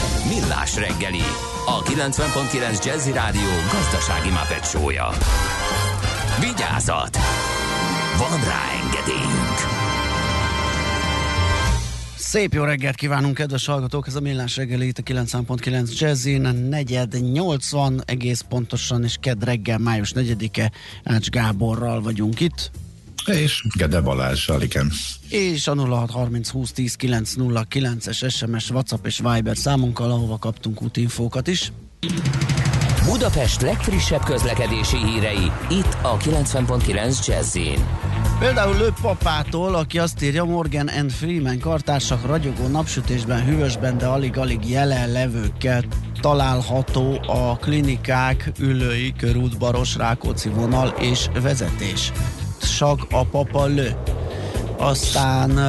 Millás reggeli, a 90.9 Jazzy Rádió gazdasági mapetsója. Vigyázat! Van rá engedélyünk! Szép jó reggelt kívánunk, kedves hallgatók! Ez a Millás reggeli itt a 9.9 Jazzin, negyed 80 egész pontosan, és kedd reggel, május 4-e Ács Gáborral vagyunk itt. És Gede Balázs, igen. És a 0630 20 10 909-es SMS, WhatsApp és Viber számunkkal, ahova kaptunk útinfókat is. Budapest legfrissebb közlekedési hírei, itt a 90.9 Jazzin. Például Lőp papától, aki azt írja, Morgan and Freeman kartársak ragyogó napsütésben, hűvösben, de alig-alig jelenlevőkkel található a klinikák, ülői, körút, Baros, Rákóczi vonal és vezetés. Sak a papa lő. Aztán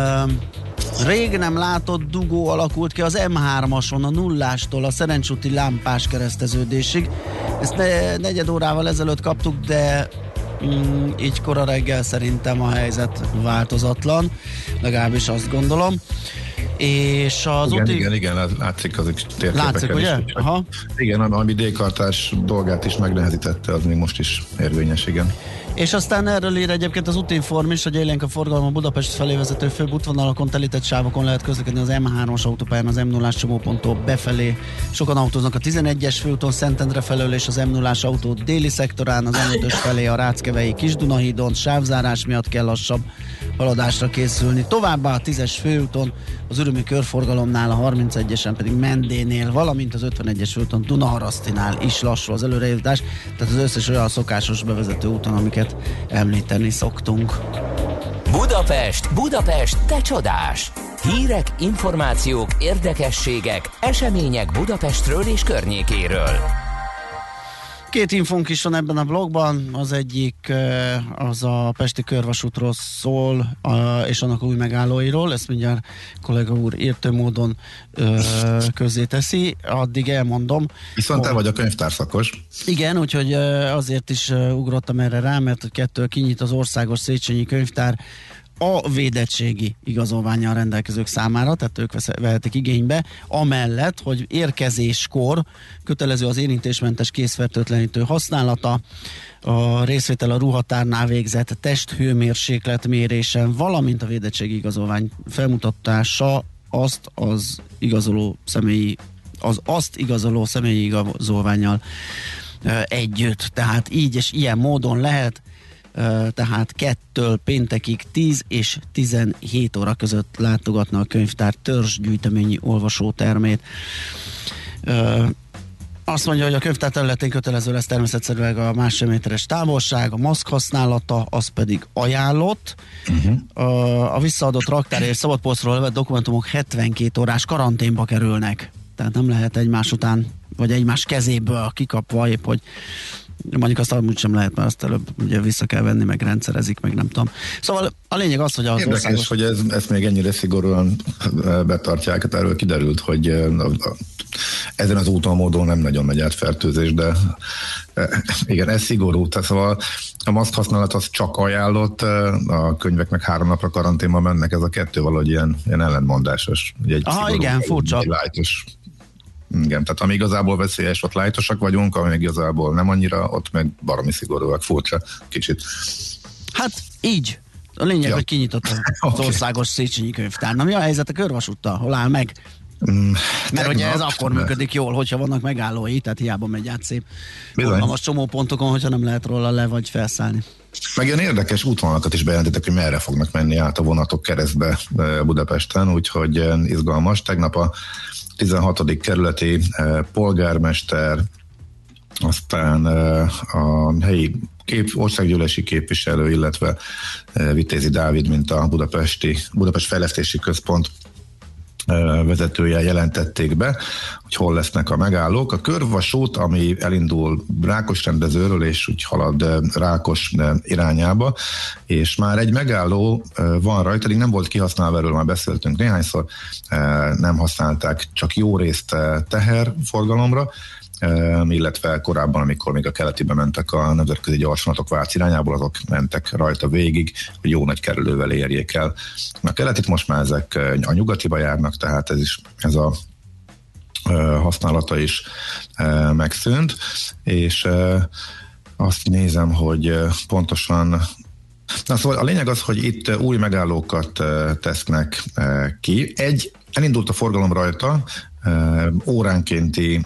Rég nem látott dugó alakult ki az M3-ason a nullástól a Szerencsúti lámpás kereszteződésig. Ezt ne, negyed órával ezelőtt kaptuk, de mm, így kora reggel szerintem a helyzet változatlan, legalábbis azt gondolom. És az igen, úti... igen, igen, lát- látszik az térképeken Látszik, is. ugye? úgyhogy- Aha. Igen, ami D-kartás dolgát is megnehezítette, az még most is érvényes, igen. És aztán erről ír egyébként az útinform is, hogy élénk a forgalom a Budapest felé vezető főbb útvonalakon, telített sávokon lehet közlekedni az M3-as autópályán, az m 0 csomóponttól befelé. Sokan autóznak a 11-es főúton Szentendre felől és az m 0 autó déli szektorán, az m 5 felé a Ráckevei Kisdunahídon, sávzárás miatt kell lassabb haladásra készülni. Továbbá a 10-es főúton, az Ürömi körforgalomnál, a 31-esen pedig Mendénél, valamint az 51-es főúton Dunaharasztinál is lassú az előrejutás, tehát az összes olyan szokásos bevezető úton, amiket említeni szoktunk. Budapest, Budapest, te csodás! Hírek, információk, érdekességek, események Budapestről és környékéről. Két infónk is van ebben a blogban, az egyik az a Pesti körvasútról szól, és annak új megállóiról, ezt mindjárt kollega úr értő módon közé teszi, addig elmondom. Viszont te vagy a könyvtárszakos. Igen, úgyhogy azért is ugrottam erre rá, mert hogy kettő kinyit az Országos Széchenyi Könyvtár a védettségi igazolványjal rendelkezők számára, tehát ők vehetik igénybe, amellett, hogy érkezéskor kötelező az érintésmentes készfertőtlenítő használata, a részvétel a ruhatárnál végzett testhőmérséklet mérésen, valamint a védettségi igazolvány felmutatása azt az igazoló személyi az azt igazoló személyi igazolványjal együtt. Tehát így és ilyen módon lehet tehát kettől péntekig 10 és 17 óra között látogatna a könyvtár törzsgyűjteményi olvasótermét. Azt mondja, hogy a könyvtár területén kötelező lesz természetszerűleg a másfél méteres távolság, a maszk használata, az pedig ajánlott. Uh-huh. A visszaadott raktár és szabadpolcról levett dokumentumok 72 órás karanténba kerülnek. Tehát nem lehet egymás után, vagy egymás kezéből kikapva, épp hogy mondjuk azt amúgy sem lehet, mert azt előbb ugye vissza kell venni, meg rendszerezik, meg nem tudom. Szóval a lényeg az, hogy az Érdekes, országos... hogy ez, ezt még ennyire szigorúan eh, betartják, hát erről kiderült, hogy eh, a- a- ezen az úton módon nem nagyon megy át fertőzés, de eh, igen, ez szigorú. Tehát szóval a maszk használat az csak ajánlott, a könyvek meg három napra karanténban mennek, ez a kettő valahogy ilyen, ilyen ellentmondásos. Ugye egy Aha, igen, furcsa. Lájtos. Igen, tehát ami igazából veszélyes, ott lájtosak vagyunk, ami igazából nem annyira, ott meg baromi szigorúak, furcsa kicsit. Hát így. A lényeg, Ja. hogy kinyitott az Oké. országos Széchenyi könyvtár. Na mi a helyzet a körvasúttal? Hol áll meg? Mm, Mert ugye ez akkor működik jól, hogyha vannak megállói, tehát hiába megy át szép. Most csomópontokon, hogyha nem lehet róla le vagy felszállni. Meg ilyen érdekes útvonalakat is bejelentettek, hogy merre fognak menni át a vonatok keresztbe eh, Budapesten, úgyhogy eh, izgalmas. Tegnap a 16. kerületi eh, polgármester, aztán eh, a helyi kép, országgyűlési képviselő, illetve eh, Vitézi Dávid, mint a Budapesti, Budapest Fejlesztési Központ vezetője jelentették be, hogy hol lesznek a megállók. A körvasút, ami elindul Rákos rendezőről, és úgy halad Rákos irányába, és már egy megálló van rajta, eddig nem volt kihasználva, erről már beszéltünk néhányszor, nem használták csak jó részt eh, teherforgalomra, eh, illetve korábban, amikor még a keletibe mentek a nemzetközi gyorsvonatok Vác irányából, azok mentek rajta végig, hogy jó nagy kerülővel érjék el. A keletit most már ezek eh, a nyugatiba járnak, tehát ez is ez a eh, használata is eh, megszűnt, és azt nézem, hogy pontosan Na szóval a lényeg az, hogy itt új megállókat tesznek ki. Egy, elindult a forgalom rajta, óránkénti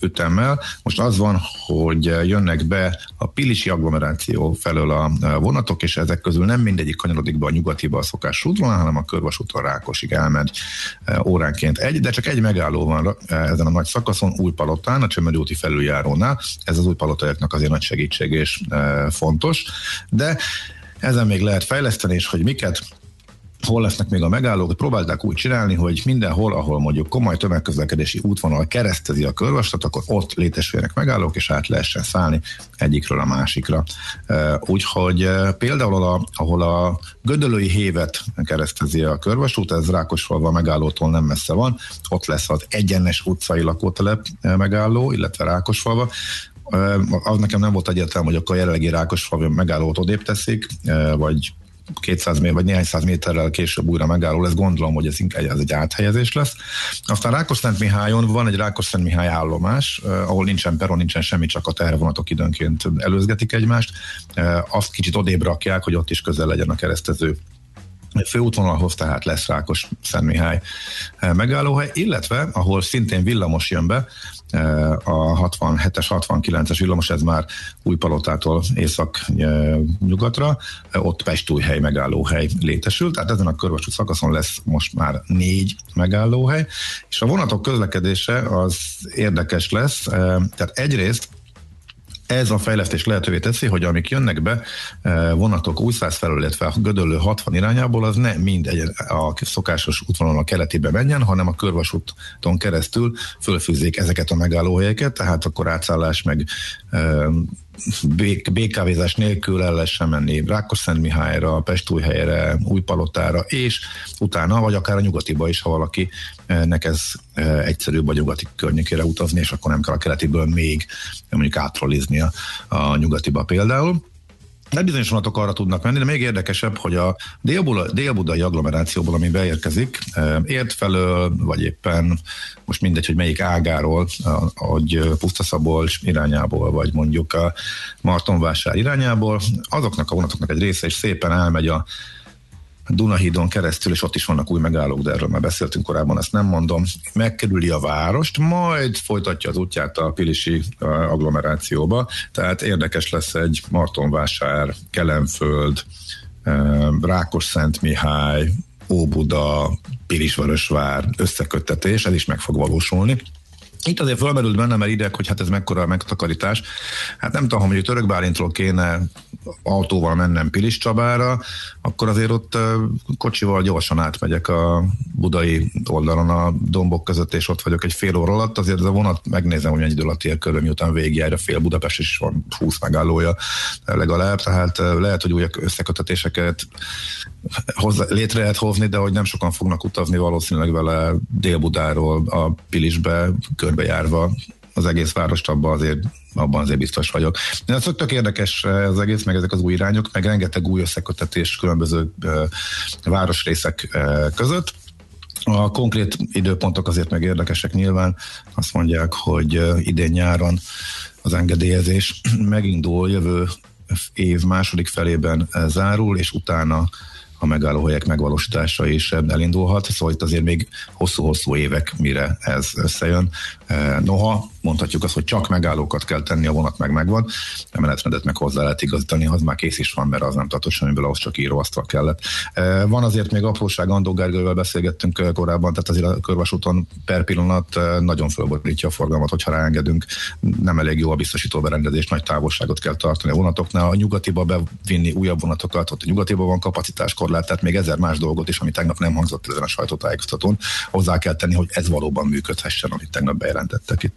ütemmel. Most az van, hogy jönnek be a Pilisi agglomeráció felől a vonatok, és ezek közül nem mindegyik kanyarodik be a nyugatiba a szokás útvonalon, hanem a körvasúton Rákosig elmegy eh, óránként egy, de csak egy megálló van ezen a nagy szakaszon, Újpalotán, a Csömöri úti felüljárónál. Ez az újpalotaiaknak azért nagy segítség és fontos. De ezen még lehet fejleszteni, és hogy miket, hol lesznek még a megállók, próbálták úgy csinálni, hogy mindenhol, ahol mondjuk komoly tömegközlekedési útvonal keresztezi a körvastat, akkor ott létesüljenek megállók, és át lehessen szállni egyikről a másikra. Úgyhogy például, a, ahol a Gödölői hévet keresztezi a körvasút, ez Rákosfalva megállótól nem messze van, ott lesz az egyenes utcai lakótelep megálló, illetve Rákosfalva, az nekem nem volt egyértelmű, hogy akkor a jelenlegi Rákosfalvi megállót odébb teszik, vagy 200 méter, vagy néhány száz méterrel később újra megálló lesz, gondolom, hogy ez inkább ez egy áthelyezés lesz. Aztán Rákoszent Mihályon van egy Rákoszent Mihály állomás, eh, ahol nincsen peron, nincsen semmi, csak a tehervonatok időnként előzgetik egymást. Eh, azt kicsit odébb rakják, hogy ott is közel legyen a keresztező főútvonalhoz, tehát lesz Rákos Szent Mihály eh, megállóhely, illetve ahol szintén villamos jön be, eh, a 67-es, 69-es villamos, ez már Újpalotától észak-nyugatra, eh, ott Pestújhely megállóhely létesül, tehát ezen a körvasút szakaszon lesz most már négy megállóhely, és a vonatok közlekedése az érdekes lesz, eh, tehát egyrészt ez a fejlesztés lehetővé teszi, hogy amik jönnek be eh, vonatok újszáz felől, illetve Gödöllő 60 irányából, az ne mind egy, a szokásos útvonalon a keletibe menjen, hanem a körvasúton keresztül fölfűzzék ezeket a megállóhelyeket, tehát akkor átszállás meg békávézás nélkül el lehessen menni Rákosszentmihályra, Pestújhelyre, Újpalotára, és utána, vagy akár a nyugatiba is, ha valakinek ez eh, egyszerűbb a nyugati környékére utazni, és akkor nem kell a keletiből még mondjuk átrolliznia a nyugatiba például. De bizonyos vonatok arra tudnak menni, de még érdekesebb, hogy a délbudai, agglomerációból, ami beérkezik, eh, ért felől, vagy éppen most mindegy, hogy melyik ágáról, hogy Pusztaszabolcs irányából, vagy mondjuk a Martonvásár irányából, azoknak a vonatoknak egy része is szépen elmegy a Dunahídon keresztül, és ott is vannak új megállók, de erről már beszéltünk korábban, ezt nem mondom, megkerüli a várost, majd folytatja az útját a Pilisi agglomerációba, tehát érdekes lesz egy Martonvásár, Kelenföld, uh, Rákos-Szent Mihály, Óbuda, Pilisvörösvár összeköttetés, ez is meg fog valósulni. Itt azért fölmerült bennem el ideg, hogy hát ez mekkora a megtakarítás. Hát nem tudom, hogy Török Bálintról kéne autóval mennem Pilis Csabára, akkor azért ott kocsival gyorsan átmegyek a budai oldalon a dombok között, és ott vagyok egy fél óra alatt, azért ez a vonat megnézem, hogy mennyi idő alatt ér körül, miután végigjárja fél Budapest, is van 20 megállója legalább, tehát lehet, hogy új összekötetéseket hozzá, létre lehet hozni, de hogy nem sokan fognak utazni valószínűleg vele Dél-Budáról a Pilisbe, körbejárva az egész várost, abban azért, abban azért biztos vagyok. De ez tök érdekes az egész, meg ezek az új irányok, meg rengeteg új összekötetés különböző uh, városrészek uh, között. A konkrét időpontok azért meg érdekesek nyilván. Azt mondják, hogy idén nyáron az engedélyezés megindul jövő év második felében zárul, és utána a megállóhelyek megvalósítása is elindulhat, szóval itt azért még hosszú-hosszú évek, mire ez összejön. Noha mondhatjuk azt, hogy csak megállókat kell tenni, a vonat meg megvan, a menetrendet meg hozzá lehet igazítani, az már kész is van, mert az nem tartott semmiből, ahhoz csak íróasztal kellett. Van azért még apróság, Andó Gergővel beszélgettünk korábban, tehát azért a körvasúton per pillanat nagyon fölborítja a forgalmat, hogyha ráengedünk. Nem elég jó a biztosító berendezés, nagy távolságot kell tartani a vonatoknál. A nyugatiba bevinni újabb vonatokat, ott a nyugatiba van kapacitáskorlát, tehát még ezer más dolgot is, ami tegnap nem hangzott ezen a sajtótájékoztatón, hozzá kell tenni, hogy ez valóban működhessen, amit tegnap bejelentettek itt.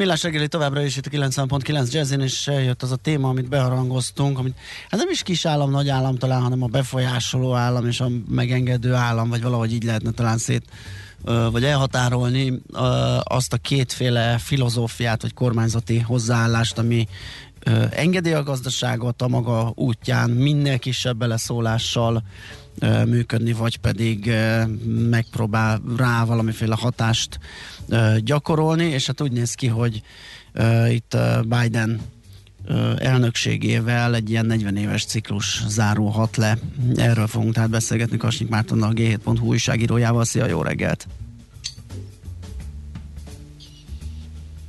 Millás reggeli továbbra is itt a 90.9 Jazzin, és eljött az a téma, amit beharangoztunk, amit hát nem is kis állam, nagy állam talán, hanem a befolyásoló állam és a megengedő állam, vagy valahogy így lehetne talán szét vagy elhatárolni azt a kétféle filozófiát, vagy kormányzati hozzáállást, ami engedi a gazdaságot a maga útján minél kisebb beleszólással működni, vagy pedig megpróbál rá valamiféle hatást gyakorolni, és hát úgy néz ki, hogy itt Biden elnökségével egy ilyen 40 éves ciklus zárulhat le. Erről fogunk tehát beszélgetni Kasnyik Mártonnal, G7.hu újságírójával. Szia, jó reggelt!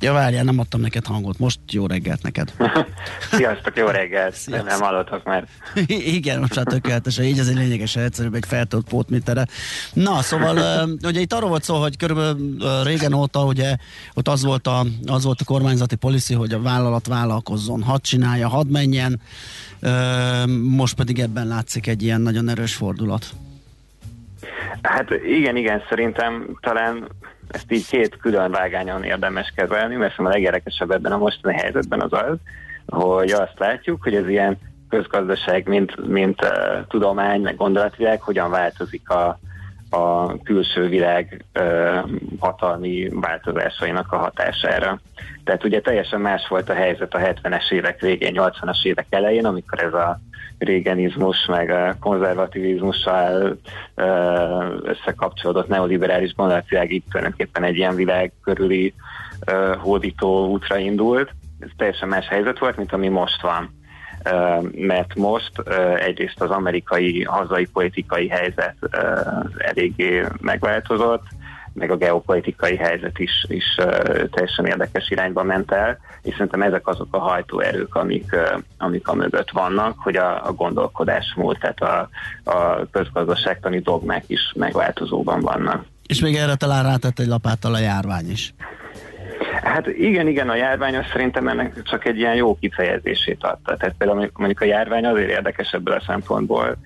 Ja, várjál, nem adtam neked hangot. Most jó reggelt neked. Sziasztok, jó reggelt! Nem, nem hallottak már. Igen, most már tökéletesen. Így azért lényegesen egyszerűbb egy feltölt pótmítere. Na, szóval ugye itt arról volt szó, hogy körülbelül régen óta ugye ott az volt a, az volt a kormányzati policy, hogy a vállalat vállalkozzon, hadd csinálja, hadd menjen. Most pedig ebben látszik egy ilyen nagyon erős fordulat. Hát igen, igen, szerintem talán ezt így két külön vágányon érdemes kezelni, mert a legérdekesebb ebben a mostani helyzetben az az, hogy azt látjuk, hogy ez ilyen közgazdaság, mint, mint uh, tudomány, meg gondolatvilág, hogyan változik a, a külső világ uh, hatalmi változásainak a hatására. Tehát ugye teljesen más volt a helyzet a 70-es évek végén, 80-as évek elején, amikor ez a régenizmus, meg a konzervativizmussal ö, összekapcsolódott neoliberális gondolatvilág itt tulajdonképpen egy ilyen világ körüli ö, hódító útra indult. Ez teljesen más helyzet volt, mint ami most van. Mert most egyrészt az amerikai hazai politikai helyzet eléggé megváltozott, meg a geopolitikai helyzet is, is teljesen érdekes irányba ment el, és szerintem ezek azok a hajtóerők, amik, amik a mögött vannak, hogy a, a gondolkodásmód, tehát a, a közgazdaságtani dogmák is megváltozóban vannak. És még erre talán rátett egy lapáttal a járvány is. Hát igen, igen, a járvány az szerintem ennek csak egy ilyen jó kifejezését adta. Tehát például mondjuk a járvány azért érdekes ebből a szempontból,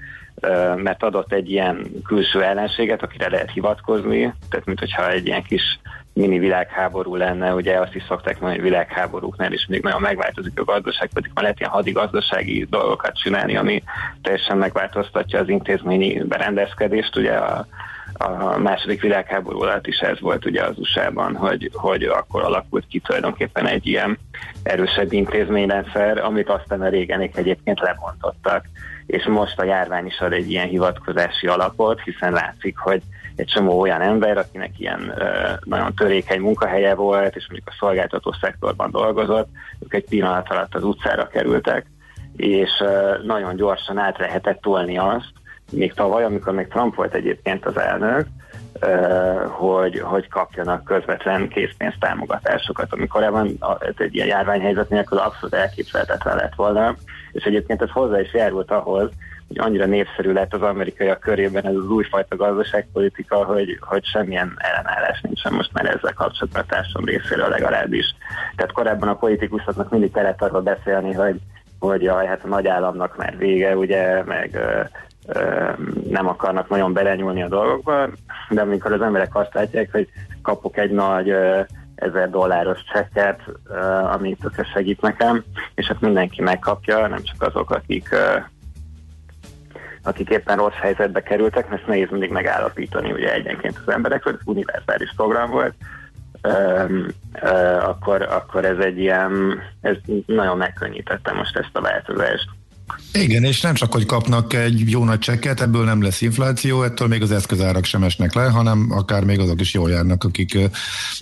mert adott egy ilyen külső ellenséget, akire lehet hivatkozni, tehát mint hogyha egy ilyen kis mini világháború lenne, ugye azt is szokták mondani, hogy világháborúknál is mindig nagyon megváltozik a gazdaság, pedig már lehet ilyen hadigazdasági dolgokat csinálni, ami teljesen megváltoztatja az intézményi berendezkedést, ugye a, a második világháború alatt is ez volt ugye az USA-ban, hogy, hogy akkor alakult ki tulajdonképpen egy ilyen erősebb intézményrendszer, amit aztán a régenék egyébként lebontottak és most a járvány is ad egy ilyen hivatkozási alapot, hiszen látszik, hogy egy csomó olyan ember, akinek ilyen ö, nagyon törékeny munkahelye volt, és mondjuk a szolgáltató szektorban dolgozott, ők egy pillanat alatt az utcára kerültek, és ö, nagyon gyorsan át lehetett tolni azt, még tavaly, amikor még Trump volt egyébként az elnök, hogy, hogy kapjanak közvetlen készpénzt támogatásokat, amikor ebben egy ilyen járványhelyzet nélkül abszolút elképzelhetetlen lett volna, és egyébként ez hozzá is járult ahhoz, hogy annyira népszerű lett az amerikaiak körében ez az újfajta gazdaságpolitika, hogy, hogy semmilyen ellenállás nincsen most már ezzel kapcsolatban a társadalom részéről legalábbis. Tehát korábban a politikusoknak mindig kellett arról beszélni, hogy, hogy jaj, hát a nagy államnak már vége, ugye, meg nem akarnak nagyon belenyúlni a dolgokba, de amikor az emberek azt látják, hogy kapok egy nagy ezer dolláros csekket, ami tökre segít nekem, és hát mindenki megkapja, nem csak azok, akik akik éppen rossz helyzetbe kerültek, mert nehéz mindig megállapítani ugye egyenként az emberekről, ez univerzális program volt, akkor, akkor ez egy ilyen, ez nagyon megkönnyítette most ezt a változást. Igen, és nem csak, hogy kapnak egy jó nagy csekket, ebből nem lesz infláció, ettől még az eszközárak sem esnek le, hanem akár még azok is jól járnak, akik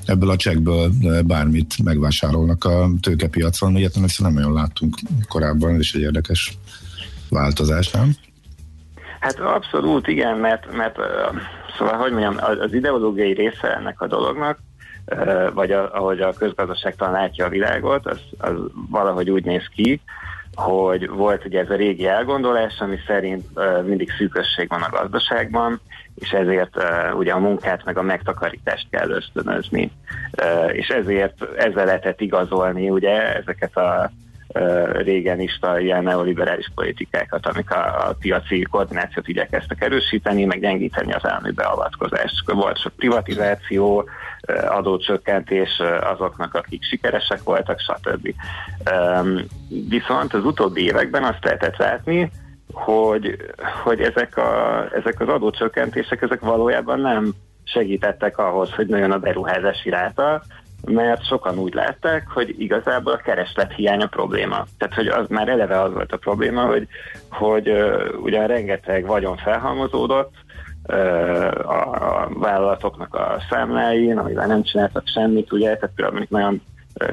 ebből a csekkből bármit megvásárolnak a tőkepiacon. Ilyet nem, nem olyan láttunk korábban, ez is egy érdekes változás, nem? Hát abszolút igen, mert, mert szóval, hogy mondjam, az ideológiai része ennek a dolognak, vagy a, ahogy a közgazdaságtan látja a világot, az, az valahogy úgy néz ki, hogy volt ugye ez a régi elgondolás, ami szerint mindig szűkösség van a gazdaságban, és ezért uh, ugye a munkát meg a megtakarítást kell ösztönözni. Uh, és ezért ezzel lehetett igazolni ugye ezeket a régen is a ilyen neoliberális politikákat, amik a, a piaci koordinációt igyekeztek erősíteni, meg gyengíteni az állami beavatkozást. Volt sok privatizáció, adócsökkentés azoknak, akik sikeresek voltak, stb. Viszont az utóbbi években azt lehetett látni, hogy, hogy ezek, a, ezek az adócsökkentések ezek valójában nem segítettek ahhoz, hogy nagyon a beruházási ráta, mert sokan úgy látták, hogy igazából a kereslet hiány a probléma. Tehát, hogy az már eleve az volt a probléma, hogy, hogy uh, ugyan rengeteg vagyon felhalmozódott, a vállalatoknak a számláin, amivel nem csináltak semmit, ugye, tehát például nagyon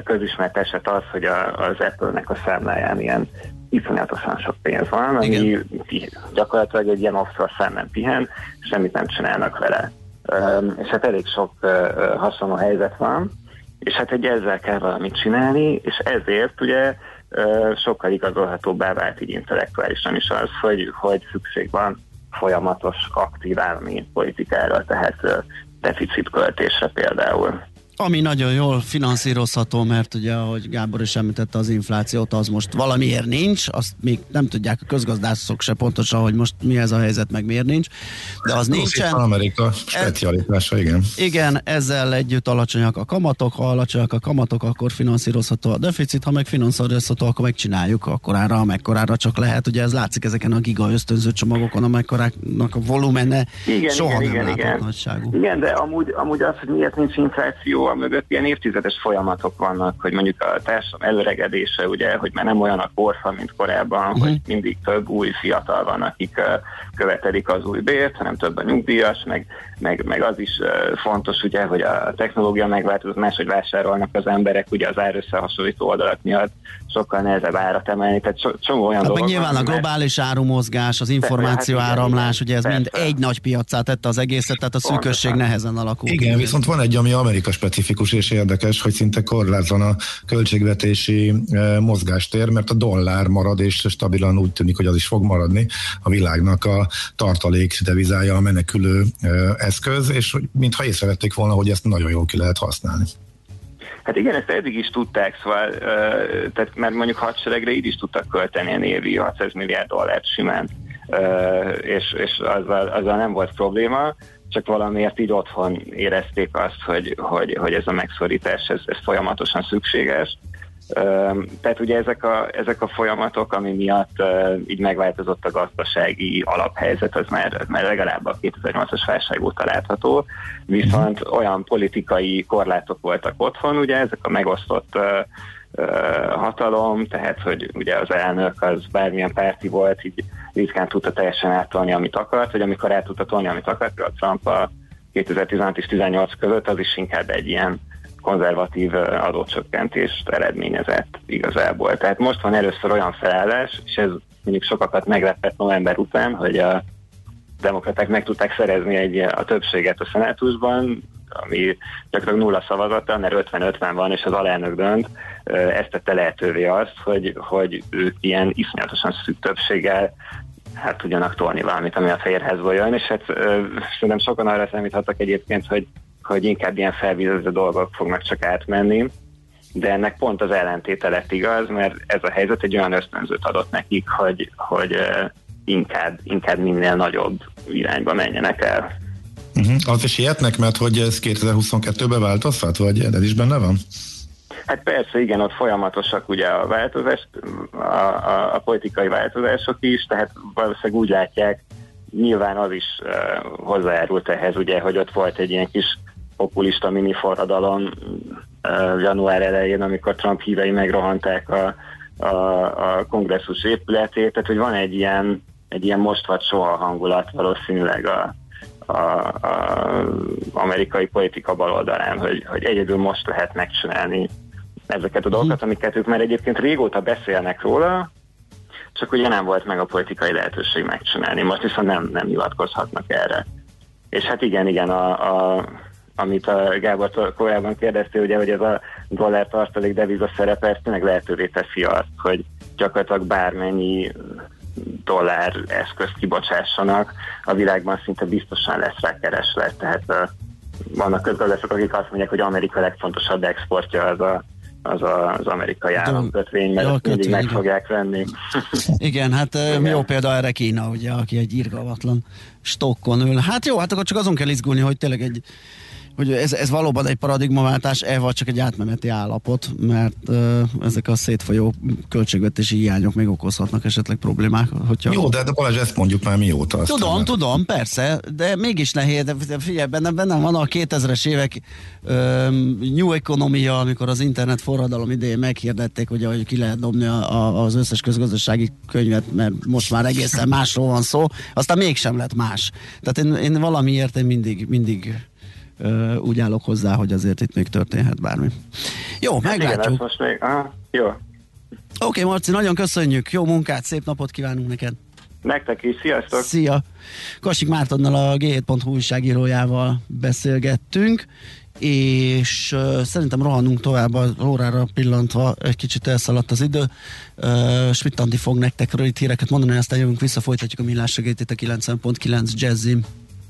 közismert eset az, hogy a, az Apple-nek a számláján ilyen iszonyatosan sok pénz van, ami Igen. gyakorlatilag egy ilyen offshore számlán pihen, semmit nem csinálnak vele. Um, és hát elég sok uh, hasonló helyzet van, és hát egy ezzel kell valamit csinálni, és ezért ugye sokkal igazolhatóbbá vált így intellektuálisan is az, hogy, hogy szükség van folyamatos, aktív állami politikára, tehát deficitköltésre például. Ami nagyon jól finanszírozható, mert ugye, ahogy Gábor is említette, az inflációt az most valamiért nincs, azt még nem tudják a közgazdászok se pontosan, hogy most mi ez a helyzet, meg miért nincs, de az nincsen. Nincsen. Amerika specialitása, igen. Igen, ezzel együtt alacsonyak a kamatok, ha alacsonyak a kamatok, akkor finanszírozható a deficit, ha meg finanszírozható, akkor megcsináljuk akkorára, amekkorára csak lehet. Ugye ez látszik ezeken a giga ösztönző csomagokon, amekkorának a volumene Igen, soha igen, nem igen, igen. nagyságú. Igen, de amúgy, amúgy az, hogy miért nincs infláció, a mögött ilyen évtizedes folyamatok vannak, hogy mondjuk a társadalom előregedése, ugye, hogy már nem olyan a korfa, mint korábban, Mhm. uh-huh. hogy mindig több új fiatal van, akik követelik az új bért, hanem több a nyugdíjas, meg, meg, meg az is fontos, ugye, hogy a technológia megváltozott, máshogy vásárolnak az emberek, ugye az árösszehasonlító oldalak miatt sokkal nehezebb árat emelni, tehát so, csomó olyan Hát meg dolog nyilván a van, mert- globális árumozgás, az információ hát áramlás, ugye ez mind egy nagy piacá tette az egészet, tehát a szűkösség Pontosan. nehezen alakul. Igen, viszont van egy, ami Amerika specifikus és érdekes, hogy szinte korlátlan a költségvetési mozgástér, mert a dollár marad, és stabilan úgy tűnik, hogy az is fog maradni a világnak a tartalék devizája, a menekülő eszköz, és mintha észrevették volna, hogy ezt nagyon jól ki lehet használni. Hát igen, ezt eddig is tudták, szóval, tehát mert mondjuk hadseregre így is tudtak költeni ilyen évi 600 milliárd dollárt simán, és, és azzal, azzal nem volt probléma, csak valamiért így otthon érezték azt, hogy, hogy, hogy ez a megszorítás, ez, ez folyamatosan szükséges. Tehát ugye ezek a, ezek a folyamatok, ami miatt így megváltozott a gazdasági alaphelyzet, az már, az már legalább a 2008-as válság óta látható, viszont olyan politikai korlátok voltak otthon, ugye ezek a megosztott hatalom, tehát hogy ugye az elnök az bármilyen párti volt, így ritkán tudta teljesen átolni, amit akart, vagy amikor át tudta tolni, amit akart, például Trump a 2016 és 18 között, az is inkább egy ilyen konzervatív adócsökkentést eredményezett igazából. Tehát most van először olyan felállás, és ez mondjuk sokakat meglepett november után, hogy a demokraták meg tudták szerezni egy, a többséget a szenátusban, ami gyakorlatilag nulla szavazata, mert 50-50 van, és az alelnök dönt, ezt tette lehetővé azt, hogy, hogy ők ilyen iszonyatosan szűk többséggel hát tudjanak tolni valamit, ami a fehérházból jön, és hát ö, szerintem sokan arra számíthattak egyébként, hogy, hogy inkább ilyen felvízező dolgok fognak csak átmenni, de ennek pont az ellentéte lett igaz, mert ez a helyzet egy olyan ösztönzőt adott nekik, hogy, hogy inkább, inkább minél nagyobb irányba menjenek el. Uh-huh. Az is ilyetnek, mert hogy ez 2022-ben változhat, vagy ez is benne van? Hát persze, igen, ott folyamatosak ugye a változás, a, a, a politikai változások is, tehát valószínűleg úgy látják, nyilván az is uh, hozzájárult ehhez, ugye, hogy ott volt egy ilyen kis populista mini forradalom január elején, amikor Trump hívei megrohanták a, a, a kongresszus épületét, tehát hogy van egy ilyen, egy ilyen most vagy soha hangulat valószínűleg a, a, a amerikai politika baloldalán, hogy, hogy egyedül most lehet megcsinálni ezeket a dolgokat, amiket ők már egyébként régóta beszélnek róla, csak ugye nem volt meg a politikai lehetőség megcsinálni. Most viszont nem, nem hivatkozhatnak erre. És hát igen, igen, a, a, amit a Gábor korábban kérdezte, ugye, hogy ez a dollár tartalék deviza szerepe, tényleg lehetővé teszi azt, hogy gyakorlatilag bármennyi dollár eszközt kibocsássanak, a világban szinte biztosan lesz rá kereslet. Tehát vannak közgazdászok, akik azt mondják, hogy Amerika legfontosabb exportja az a, az, a, az amerikai államkötvény, mert Ja, azt mindig kötvény, meg igen. fogják venni. Igen, hát Igen. jó példa erre Kína, ugye, aki egy irgalmatlan stokkon ül. Hát jó, hát akkor csak azon kell izgulni, hogy tényleg egy hogy ez, ez valóban egy paradigmaváltás-e, vagy csak egy átmeneti állapot, mert uh, ezek a szétfolyó költségvetési hiányok még okozhatnak esetleg problémák. Hogyha... Jó, de, de Balázs, ezt mondjuk már mióta. Aztán Tudom, már. tudom, persze, de mégis nehéz, de figyelj, bennem, bennem van a 2000-es évek um, new economia, amikor az internet forradalom idején meghirdették, hogy, hogy ki lehet dobni a, a, az összes közgazdasági könyvet, mert most már egészen másról van szó, aztán mégsem lett más. Tehát én, én valamiért én mindig, mindig úgy állok hozzá, hogy azért itt még történhet bármi. Jó, Hát igen, meglátjuk. ezt most még, aha, jó. Oké, okay, Marci, nagyon köszönjük, jó munkát, szép napot kívánunk neked. Nektek is, sziasztok! Szia! Kasik Mártonnal a G7.hu újságírójával beszélgettünk, és uh, szerintem rohanunk tovább az órára pillantva, egy kicsit elszaladt az idő. Uh, Schmidt Andi fog nektek rövid híreket mondani, aztán jövünk vissza, folytatjuk a millás segítét a 90.9 Jazzim.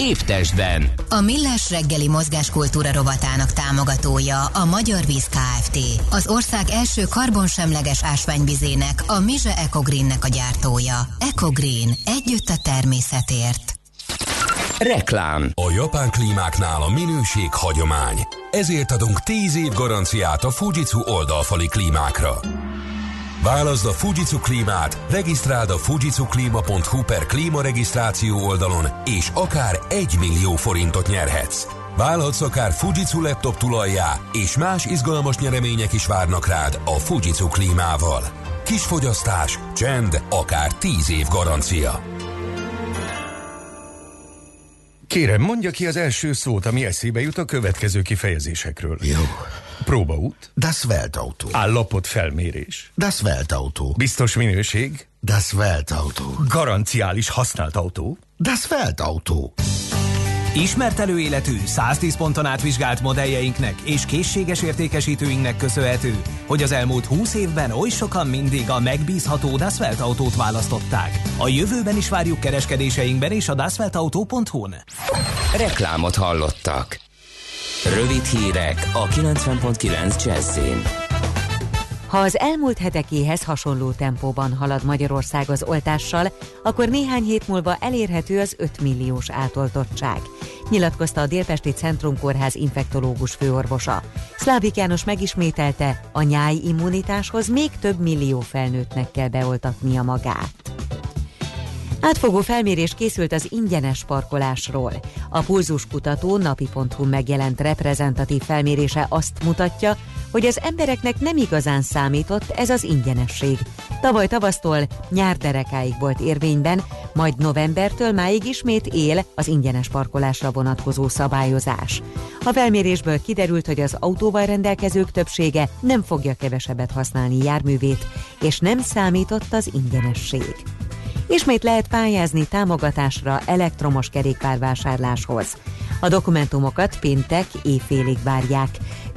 Évtestben. A Millás reggeli mozgáskultúra rovatának támogatója a Magyar Víz Kft. Az ország első karbonsemleges ásványvizének, a Mize Ecogreennek a gyártója. Ecogreen. Együtt a természetért. Reklám. A japán klímáknál a minőség hagyomány. Ezért adunk 10 év garanciát a Fujitsu oldalfali klímákra. Válaszd a Fujitsu klímát, regisztráld a fujitsuklima.hu per klímaregisztráció oldalon, és akár 1 millió forintot nyerhetsz. Válhatsz akár Fujitsu laptop tulajjá, és más izgalmas nyeremények is várnak rád a Fujitsu klímával. Kis fogyasztás, csend, akár 10 év garancia. Kérem, mondja ki az első szót, ami eszébe jut a következő kifejezésekről. Jó. Próbaút. Das Weltauto. Állapot felmérés. Das Weltauto. Biztos minőség. Das Weltauto. Garanciális használt autó. Das Weltauto. Ismert előéletű, 110 ponton átvizsgált modelljeinknek és készséges értékesítőinknek köszönhető, hogy az elmúlt 20 évben oly sokan mindig a megbízható Dasvelt autót választották. A jövőben is várjuk kereskedéseinkben és a dasveltauto.hu-n. Reklámot hallottak. Rövid hírek a 90.9 Jazzin. Ha az elmúlt hetekéhez hasonló tempóban halad Magyarország az oltással, akkor néhány hét múlva elérhető az 5 milliós átoltottság, nyilatkozta a Délpesti Centrum Kórház infektológus főorvosa. Szlávik János megismételte, a nyáj immunitáshoz még több millió felnőttnek kell beoltatnia magát. Átfogó felmérés készült az ingyenes parkolásról. A Pulzus kutató napi.hu megjelent reprezentatív felmérése azt mutatja, hogy az embereknek nem igazán számított ez az ingyenesség. Tavaly tavasztól nyár derekáig volt érvényben, majd novembertől máig ismét él az ingyenes parkolásra vonatkozó szabályozás. A felmérésből kiderült, hogy az autóval rendelkezők többsége nem fogja kevesebbet használni járművét, és nem számított az ingyenesség. Ismét lehet pályázni támogatásra elektromos kerékpárvásárláshoz. A dokumentumokat péntek éjfélig várják,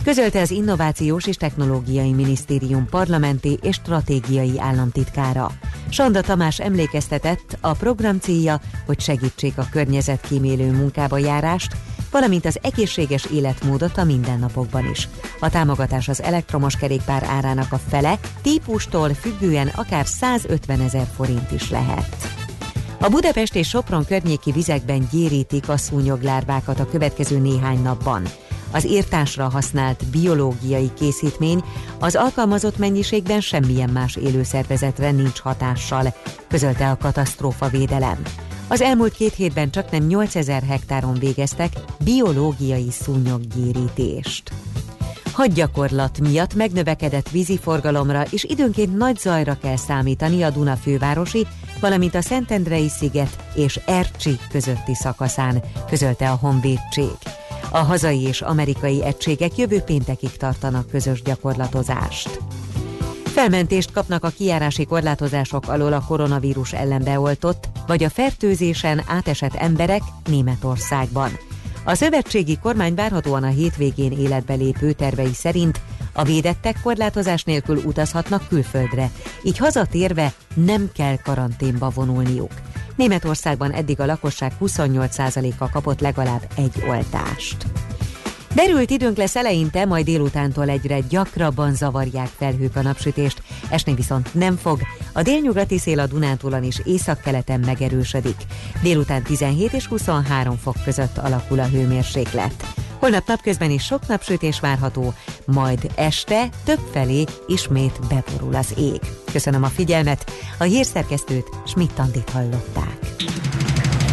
közölte az Innovációs és Technológiai Minisztérium parlamenti és stratégiai államtitkára. Sanda Tamás emlékeztetett, a program célja, hogy segítsék a környezetkímélő munkába járást, valamint az egészséges életmódot a mindennapokban is. A támogatás az elektromos kerékpár árának a fele, típustól függően akár 150 ezer forint is lehet. A Budapest és Sopron környéki vizekben gyérítik a szúnyoglárvákat a következő néhány napban. Az írtásra használt biológiai készítmény az alkalmazott mennyiségben semmilyen más élőszervezetre nincs hatással, közölte a katasztrófa védelem. Az elmúlt két hétben csak nem 8000 hektáron végeztek biológiai szúnyoggyérítést. Hadgyakorlat miatt megnövekedett víziforgalomra és időnként nagy zajra kell számítani a Duna fővárosi, valamint a Szentendrei sziget és Ercsi közötti szakaszán, közölte a Honvédség. A hazai és amerikai egységek jövő péntekig tartanak közös gyakorlatozást. Felmentést kapnak a kijárási korlátozások alól a koronavírus ellen beoltott, vagy a fertőzésen átesett emberek Németországban. A szövetségi kormány várhatóan a hétvégén életbe lépő tervei szerint a védettek korlátozás nélkül utazhatnak külföldre, így hazatérve nem kell karanténba vonulniuk. Németországban eddig a lakosság 28%-a kapott legalább egy oltást. Derült időnk lesz eleinte, majd délutántól egyre gyakrabban zavarják felhők a napsütést, esni viszont nem fog. A délnyugati szél a Dunántúlon is északkeleten megerősödik. Délután 17 és 23 fok között alakul a hőmérséklet. Holnap napközben is sok napsütés várható, majd este többfelé ismét beborul az ég. Köszönöm a figyelmet, a hírszerkesztőt Schmidt-Tandit hallották.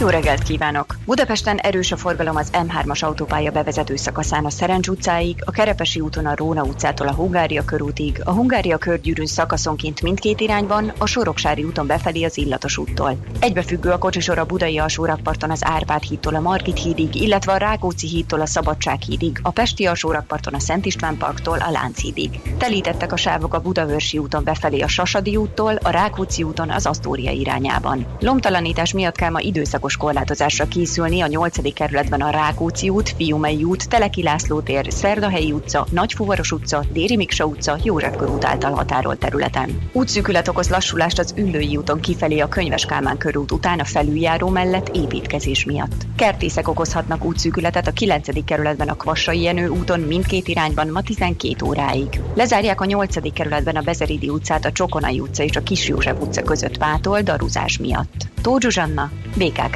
Jó reggelt kívánok! Budapesten erős a forgalom az M3-as autópálya bevezető szakaszán a Szerencs utcáig, a Kerepesi úton a Róna utcától a Hungária körútig, a Hungária körgyűrűn szakaszonként mindkét irányban, a Soroksári úton befelé az Illatos úttól. Egybefüggő a kocsisor a Budai alsórakparton az Árpád hídtól a Margit hídig, illetve a Rákóczi hídtól a Szabadság hídig, a Pesti alsórakparton a Szent István parktól a Lánchídig. Telítettek a sávok a Budavörsi úton befelé a Sasadi úttól, a Rákóczi úton az Asztória irányában. Lomtalanítás miatt kell ma időszakos korlátozásra készülni a 8. kerületben a Rákóczi út, Fiumei út, Teleki László tér, Szerdahelyi utca, Nagyfuvaros utca, Déri Miksa utca, József út által határolt területen. Útszűkület okoz lassulást az Üllői úton kifelé a Könyves Kálmán körút után a felüljáró mellett építkezés miatt. Kertészek okozhatnak útszűkületet a 9. kerületben a Kvassai Jenő úton mindkét irányban ma 12 óráig. Lezárják a 8. kerületben a Bezeridi utcát a Csokonai utca és a Kis József utca között pától daruzás miatt. Tóth Zsuzsanna, BKK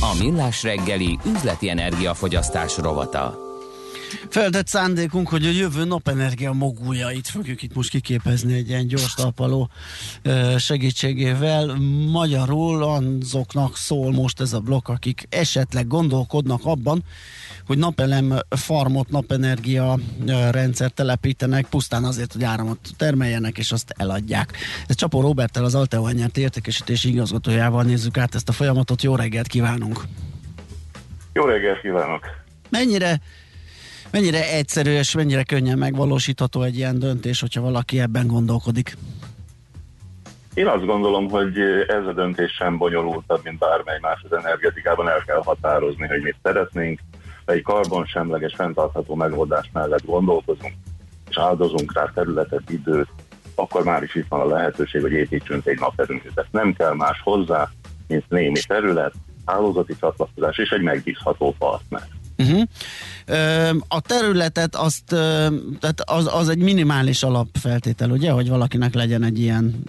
A Millás reggeli üzleti energiafogyasztás rovata. Feltett szándékunk, hogy a jövő napenergia moguljait fogjuk itt most kiképezni egy ilyen gyors talpaló segítségével. Magyarul azoknak szól most ez a blokk, akik esetleg gondolkodnak abban, hogy napelem farmot, napenergia rendszer telepítenek, pusztán azért, hogy áramot termeljenek, és azt eladják. Ez Csapó Roberttel, az Alteo Enyert értékesítési igazgatójával nézzük át ezt a folyamatot. Jó reggelt kívánunk! Jó reggelt kívánok! Mennyire Mennyire egyszerű és mennyire könnyen megvalósítható egy ilyen döntés, hogyha valaki ebben gondolkodik? Én azt gondolom, hogy ez a döntés sem bonyolultabb, mint bármely más az energetikában el kell határozni, hogy mit szeretnénk, egy karbonsemleges, fenntartható megoldás mellett gondolkozunk, és áldozunk rá területet, időt, akkor már is itt van a lehetőség, hogy építsünk egy naperőművet. Nem kell más hozzá, mint némi terület, hálózati csatlakozás és egy megbízható partner. Uh-huh. A területet azt, tehát az, az egy minimális alapfeltétel, ugye, hogy valakinek legyen egy ilyen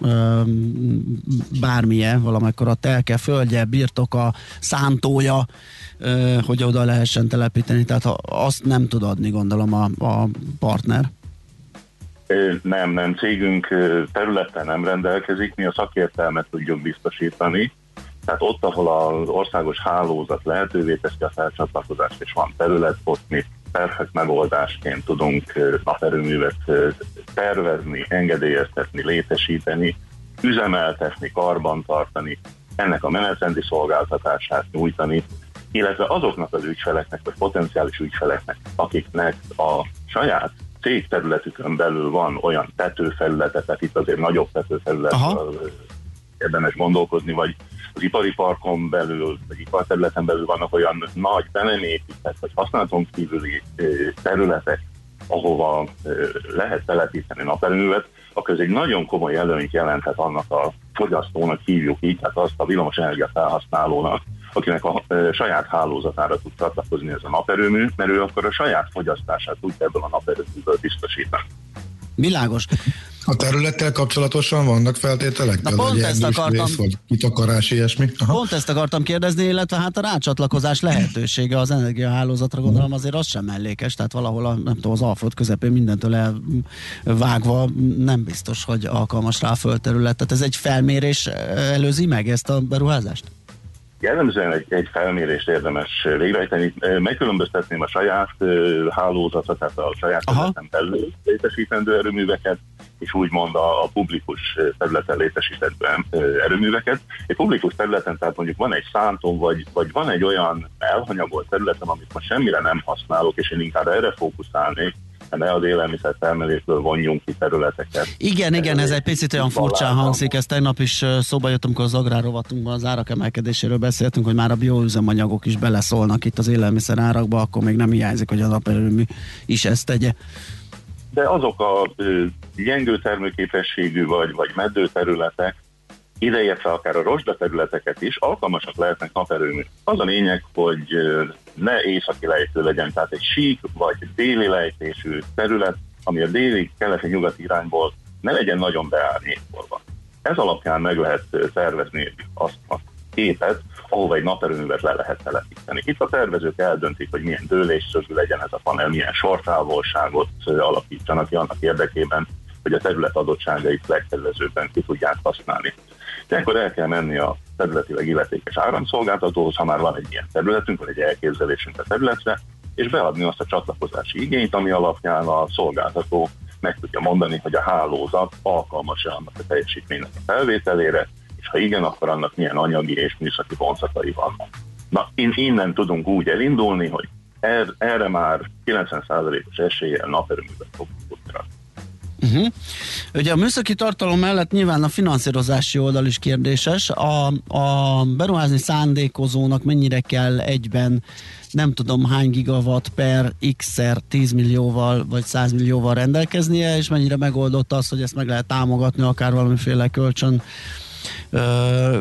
bármilyen, valamekkor a telke, földje, birtoka, szántója, hogy oda lehessen telepíteni, tehát azt nem tud adni, gondolom, a, a partner. Nem, nem, cégünk területen nem rendelkezik, mi a szakértelmet tudjuk biztosítani, tehát ott, ahol az országos hálózat lehetővé teszi a felcsatlakozást, és van terület, ott mi perfekt megoldásként tudunk naperőművet tervezni, engedélyeztetni, létesíteni, üzemeltetni, karbantartani, ennek a menetrendi szolgáltatását nyújtani, illetve azoknak az ügyfeleknek, vagy potenciális ügyfeleknek, akiknek a saját cégterületükön belül van olyan tetőfelülete, tehát itt azért nagyobb tetőfelületről érdemes gondolkozni, vagy az ipari parkon belül, vagy iparterületen belül vannak olyan nagy, be nem épített, vagy használaton kívüli területek, ahova lehet telepíteni naperőművet, akkor ez egy nagyon komoly előnyt jelenthet annak a fogyasztónak, hívjuk így, tehát azt a villamosenergia felhasználónak, akinek a saját hálózatára tud csatlakozni ez a naperőmű, mert ő akkor a saját fogyasztását tudja ebből a naperőműből biztosítani. Világos. A területtel kapcsolatosan vannak feltételek? Na, pont ezt akartam. rész, vagy kitakarás, ilyesmi? Aha. Pont ezt akartam kérdezni, illetve hát a rácsatlakozás lehetősége az energiahálózatra gondolom azért az sem mellékes, tehát valahol a, nem tudom, az Alföld közepén mindentől elvágva nem biztos, hogy alkalmas rá a földterület. Tehát ez egy felmérés eh, előzi meg ezt a beruházást? Jellemzően egy, egy felmérést érdemes végrehajtani. Megkülönböztetném a saját ö, hálózatot, tehát a saját területen belül létesítendő erőműveket, és úgymond a, a publikus területen létesített erőműveket. Egy publikus területen, tehát mondjuk van egy szántom, vagy, vagy van egy olyan elhanyagolt területem, amit most semmire nem használok, és én inkább erre fókuszálnék, ne az élelmiszer termelésből vonjunk ki területeket. Igen, igen, ez egy picit olyan furcsán hangzik, ez tegnap is szóba jött, amikor az agrárovatunkban az árak emelkedéséről beszéltünk, hogy már a bioüzemanyagok is beleszólnak itt az élelmiszer árakba, akkor még nem hiányzik, hogy a naperőmű is ezt tegye. De azok a gyengő termőképességű vagy, vagy meddő területek, ideértve akár a rozsda területeket is, alkalmasak lehetnek naperőmű. Az a lényeg, hogy ne északi lejtő legyen, tehát egy sík vagy déli lejtésű terület, ami a déli, keleti, nyugati irányból ne legyen nagyon beárnyékolva. Ez alapján meg lehet tervezni azt a képet, ahova egy naperőművet le lehet telepíteni. Itt a tervezők eldöntik, hogy milyen dőlésszögű legyen ez a panel, milyen sortávolságot alakítsanak ki annak érdekében, hogy a terület adottságait legkedvezőbben ki tudják használni. Ilyenkor el kell menni a területileg illetékes áramszolgáltatóhoz, ha már van egy ilyen területünk, vagy egy elképzelésünk a területre, és beadni azt a csatlakozási igényt, ami alapján a szolgáltató meg tudja mondani, hogy a hálózat alkalmas-e annak a teljesítménynek a felvételére, ha igen, akkor annak milyen anyagi és műszaki vonzatai vannak. Na, in- innen tudunk úgy elindulni, hogy er- erre már 90%-os eséllyel naperőművet fogunk tudni. Uh-huh. Ugye a műszaki tartalom mellett nyilván a finanszírozási oldal is kérdéses. A, a beruházni szándékozónak mennyire kell egyben nem tudom hány gigawatt per x-szer 10 millióval vagy 100 millióval rendelkeznie, és mennyire megoldott az, hogy ezt meg lehet támogatni akár valamiféle kölcsön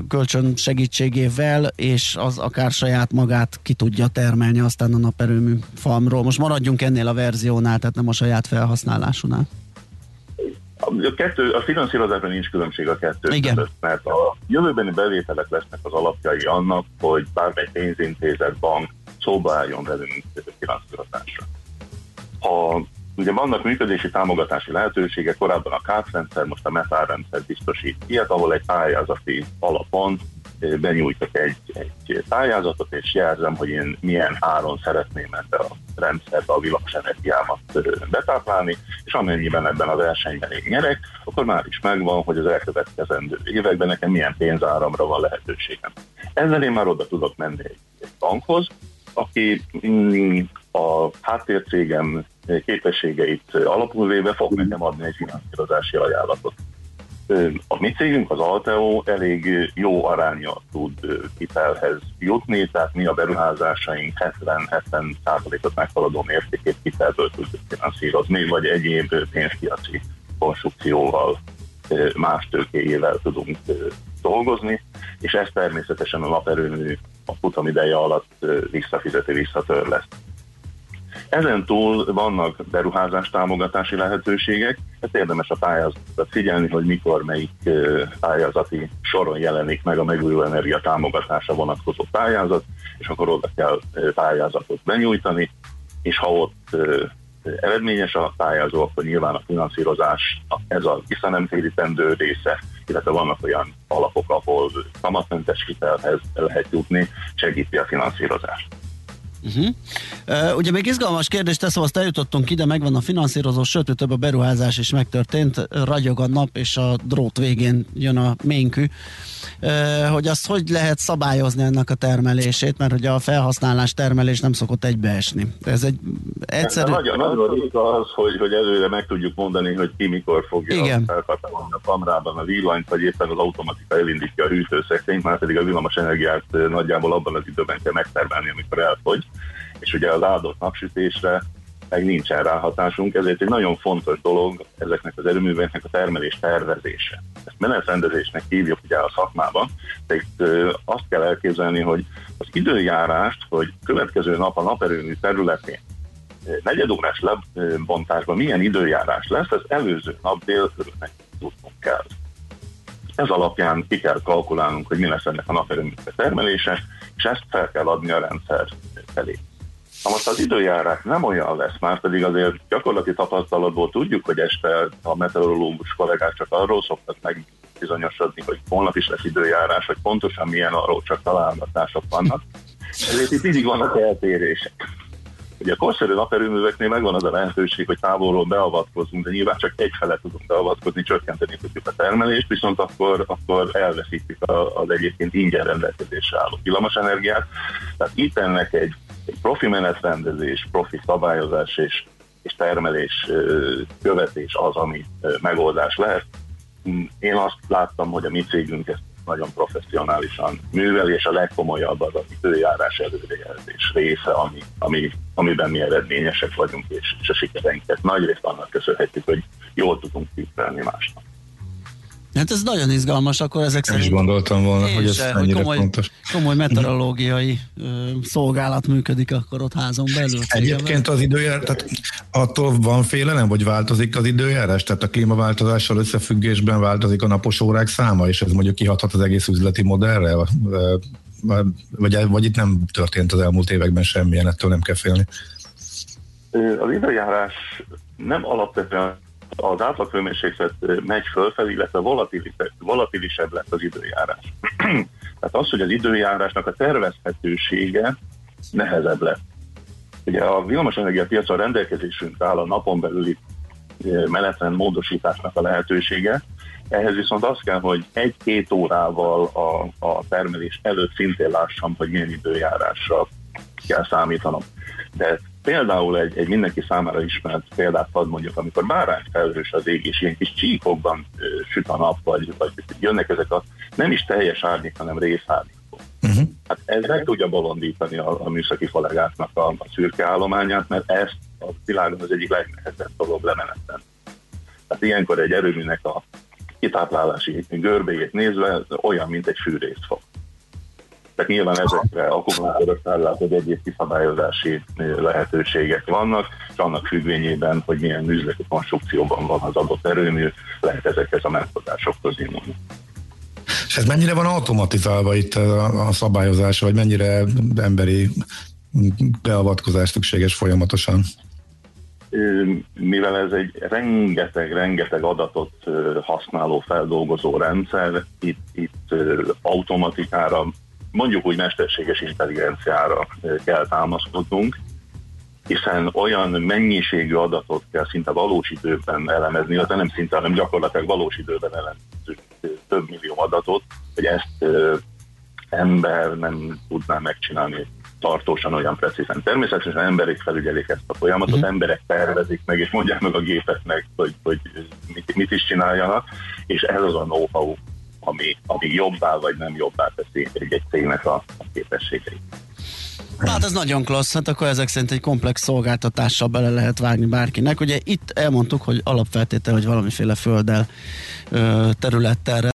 kölcsön segítségével, és az akár saját magát ki tudja termelni aztán a naperőmű farmról. Most maradjunk ennél a verziónál, tehát nem a saját felhasználásúnál. A, kettő, a finanszírozásban nincs különbség a kettő Igen. között, mert a jövőbeni bevételek lesznek az alapjai annak, hogy bármely pénzintézet, bank szóba álljon velünk finanszírozásra. Ha ugye vannak működési támogatási lehetőségek, korábban a KÁF rendszer, most a METÁR rendszer biztosít ilyet, ahol egy pályázati alapon eh, benyújtok egy, egy pályázatot, és jelzem, hogy én milyen áron szeretném ebbe a rendszerbe a villamos energiámat eh, betáplálni, és amennyiben ebben a versenyben én nyerek, akkor már is megvan, hogy az elkövetkezendő években nekem milyen pénzáramra van lehetőségem. Ezzel én már oda tudok menni egy, egy bankhoz, aki mm, a háttércégem képességeit alapul véve fog nekem adni egy finanszírozási ajánlatot. A mi cégünk, az Alteo elég jó aránya tud hitelhez jutni, tehát mi a beruházásaink 70-70 százalékot meghaladó mértékét hitelből tudjuk finanszírozni, vagy egyéb pénzpiaci konstrukcióval, más tőkéjével tudunk dolgozni, és ez természetesen a naperőmű a futamideje alatt visszafizeti, visszatör lesz. Ezen túl vannak beruházás támogatási lehetőségek, ezt érdemes a pályázatot figyelni, hogy mikor melyik pályázati soron jelenik meg a megújuló energia támogatása vonatkozó pályázat, és akkor oda kell pályázatot benyújtani, és ha ott eredményes a pályázó, akkor nyilván a finanszírozás ez a visszanemtérítendő része, illetve vannak olyan alapok, ahol kamatmentes hitelhez lehet jutni, segíti a finanszírozást. Uh-huh. Uh, ugye még izgalmas kérdést teszem, azt eljutottunk ide, megvan a finanszírozó, sőt, több a beruházás is megtörtént, ragyog a nap, és a drót végén jön a ménkű. Uh, hogy azt hogy lehet szabályozni ennek a termelését, mert ugye a felhasználás termelés nem szokott egybeesni. Ez egy egyszerű... Nagyon, nagyon ritka az, hogy, hogy előre meg tudjuk mondani, hogy ki mikor fogja Igen. felkapcsolni a kamrában a villanyt, vagy éppen az automatika elindítja a hűtőszekrényt, már pedig a villamos energiát nagyjából abban az időben kell megtermelni, amikor elfogy, és ugye az áldott napsütésre meg nincsen ráhatásunk, ezért egy nagyon fontos dolog ezeknek az erőműveknek a termelés tervezése. Ezt menetrendezésnek hívjuk ugye a szakmában, de itt azt kell elképzelni, hogy az időjárást, hogy következő nap a naperőmű területén negyedórás lebontásban milyen időjárás lesz, ez előző nap délkörül meg tudnunk kell. Ez alapján ki kell kalkulálnunk, hogy mi lesz ennek a naperőműnek termelése, és ezt fel kell adni a rendszer felé. Na most az időjárás nem olyan lesz, már pedig azért gyakorlati tapasztalatból tudjuk, hogy este a meteorológus kollégák csak arról szoktak meg bizonyosodni, hogy holnap is lesz időjárás, hogy pontosan milyen arról csak találgatások vannak. Ezért itt mindig vannak eltérések. Ugye a korszerű naperőműveknél megvan az a lehetőség, hogy távolról beavatkozunk, de nyilván csak egyfele tudunk beavatkozni, csökkenteni tudjuk a termelést, viszont akkor, akkor elveszítjük az egyébként ingyen rendelkezésre álló villamosenergiát. Tehát itt ennek egy, egy profi menetrendezés, profi szabályozás és, és termelés követés az, ami megoldás lehet. Mm, Én azt láttam, hogy a mi cégünk ezt nagyon professzionálisan műveli, és a legkomolyabb az az időjárás előrejelzés része, ami, ami, amiben mi eredményesek vagyunk, és, és a sikereinket nagyrészt annak köszönhetjük, hogy jól tudunk tippelni másnak. Hát ez nagyon izgalmas, akkor ezek Nem is szerint... gondoltam volna, Én hogy ez se, hogy komoly, fontos. komoly meteorológiai ö, szolgálat működik akkor ott házon belül. Egyébként az időjárás, tehát attól van félelem, hogy változik az időjárás? Tehát a klímaváltozással összefüggésben változik a napos órák száma, és ez mondjuk kihathat az egész üzleti modellre? Vagy, vagy itt nem történt az elmúlt években semmilyen, ettől nem kell félni. Az időjárás nem alapvetően az átlaghőmérséklet ö, megy fölfelé, illetve volatilisebb, volatilisebb lett az időjárás. Tehát az, hogy az időjárásnak a tervezhetősége nehezebb lett. Ugye a villamosenergia piacon rendelkezésünk áll a napon belüli menetrend módosításnak a lehetősége, ehhez viszont az kell, hogy egy-két órával a, a termelés előtt szintén lássam, hogy milyen időjárásra kell számítanom. De Például egy, egy mindenki számára ismert példát ad mondjuk, amikor bárány felhős az ég, és ilyen kis csíkokban ö, süt a nap, vagy, vagy jönnek ezek a nem is teljes árnyék, hanem részárnyék. Uh-huh. Hát ez meg tudja bolondítani a, a műszaki kollégáknak a, a szürke állományát, mert ezt a világon az egyik legnehezebb dolog lemeneten. Tehát ilyenkor egy erőműnek a kitáplálási görbéjét nézve olyan, mint egy fűrészfog. Tehát nyilván ezekre akkumulátoros tárlát, vagy egyéb kiszabályozási lehetőségek vannak, és annak függvényében, hogy milyen műzleti konstrukcióban van az adott erőmű, lehet ezekhez a megoldásokhoz indulni. És ez mennyire van automatizálva itt a, a szabályozás, vagy mennyire emberi beavatkozás szükséges folyamatosan? mivel ez egy rengeteg-rengeteg adatot használó feldolgozó rendszer, itt, itt automatikára, mondjuk úgy mesterséges intelligenciára kell támaszkodnunk, hiszen olyan mennyiségű adatot kell szinte valós időben elemezni, az nem szinte, hanem gyakorlatilag valós időben elemezünk több millió adatot, hogy ezt ember nem tudná megcsinálni tartósan olyan precízen. Természetesen emberek felügyelik ezt a folyamatot, uh-huh. emberek tervezik meg, és mondják meg a gépeknek, hogy, hogy mit, mit is csináljanak, és ez az a know-how, ami, ami jobbá vagy nem jobbá teszi egy, egy cégnek a, a képességeit. Hát ez nagyon klassz, hát akkor ezek szerint egy komplex szolgáltatással bele lehet vágni bárkinek. Ugye itt elmondtuk, hogy alapfeltétel, hogy valamiféle földdel területtel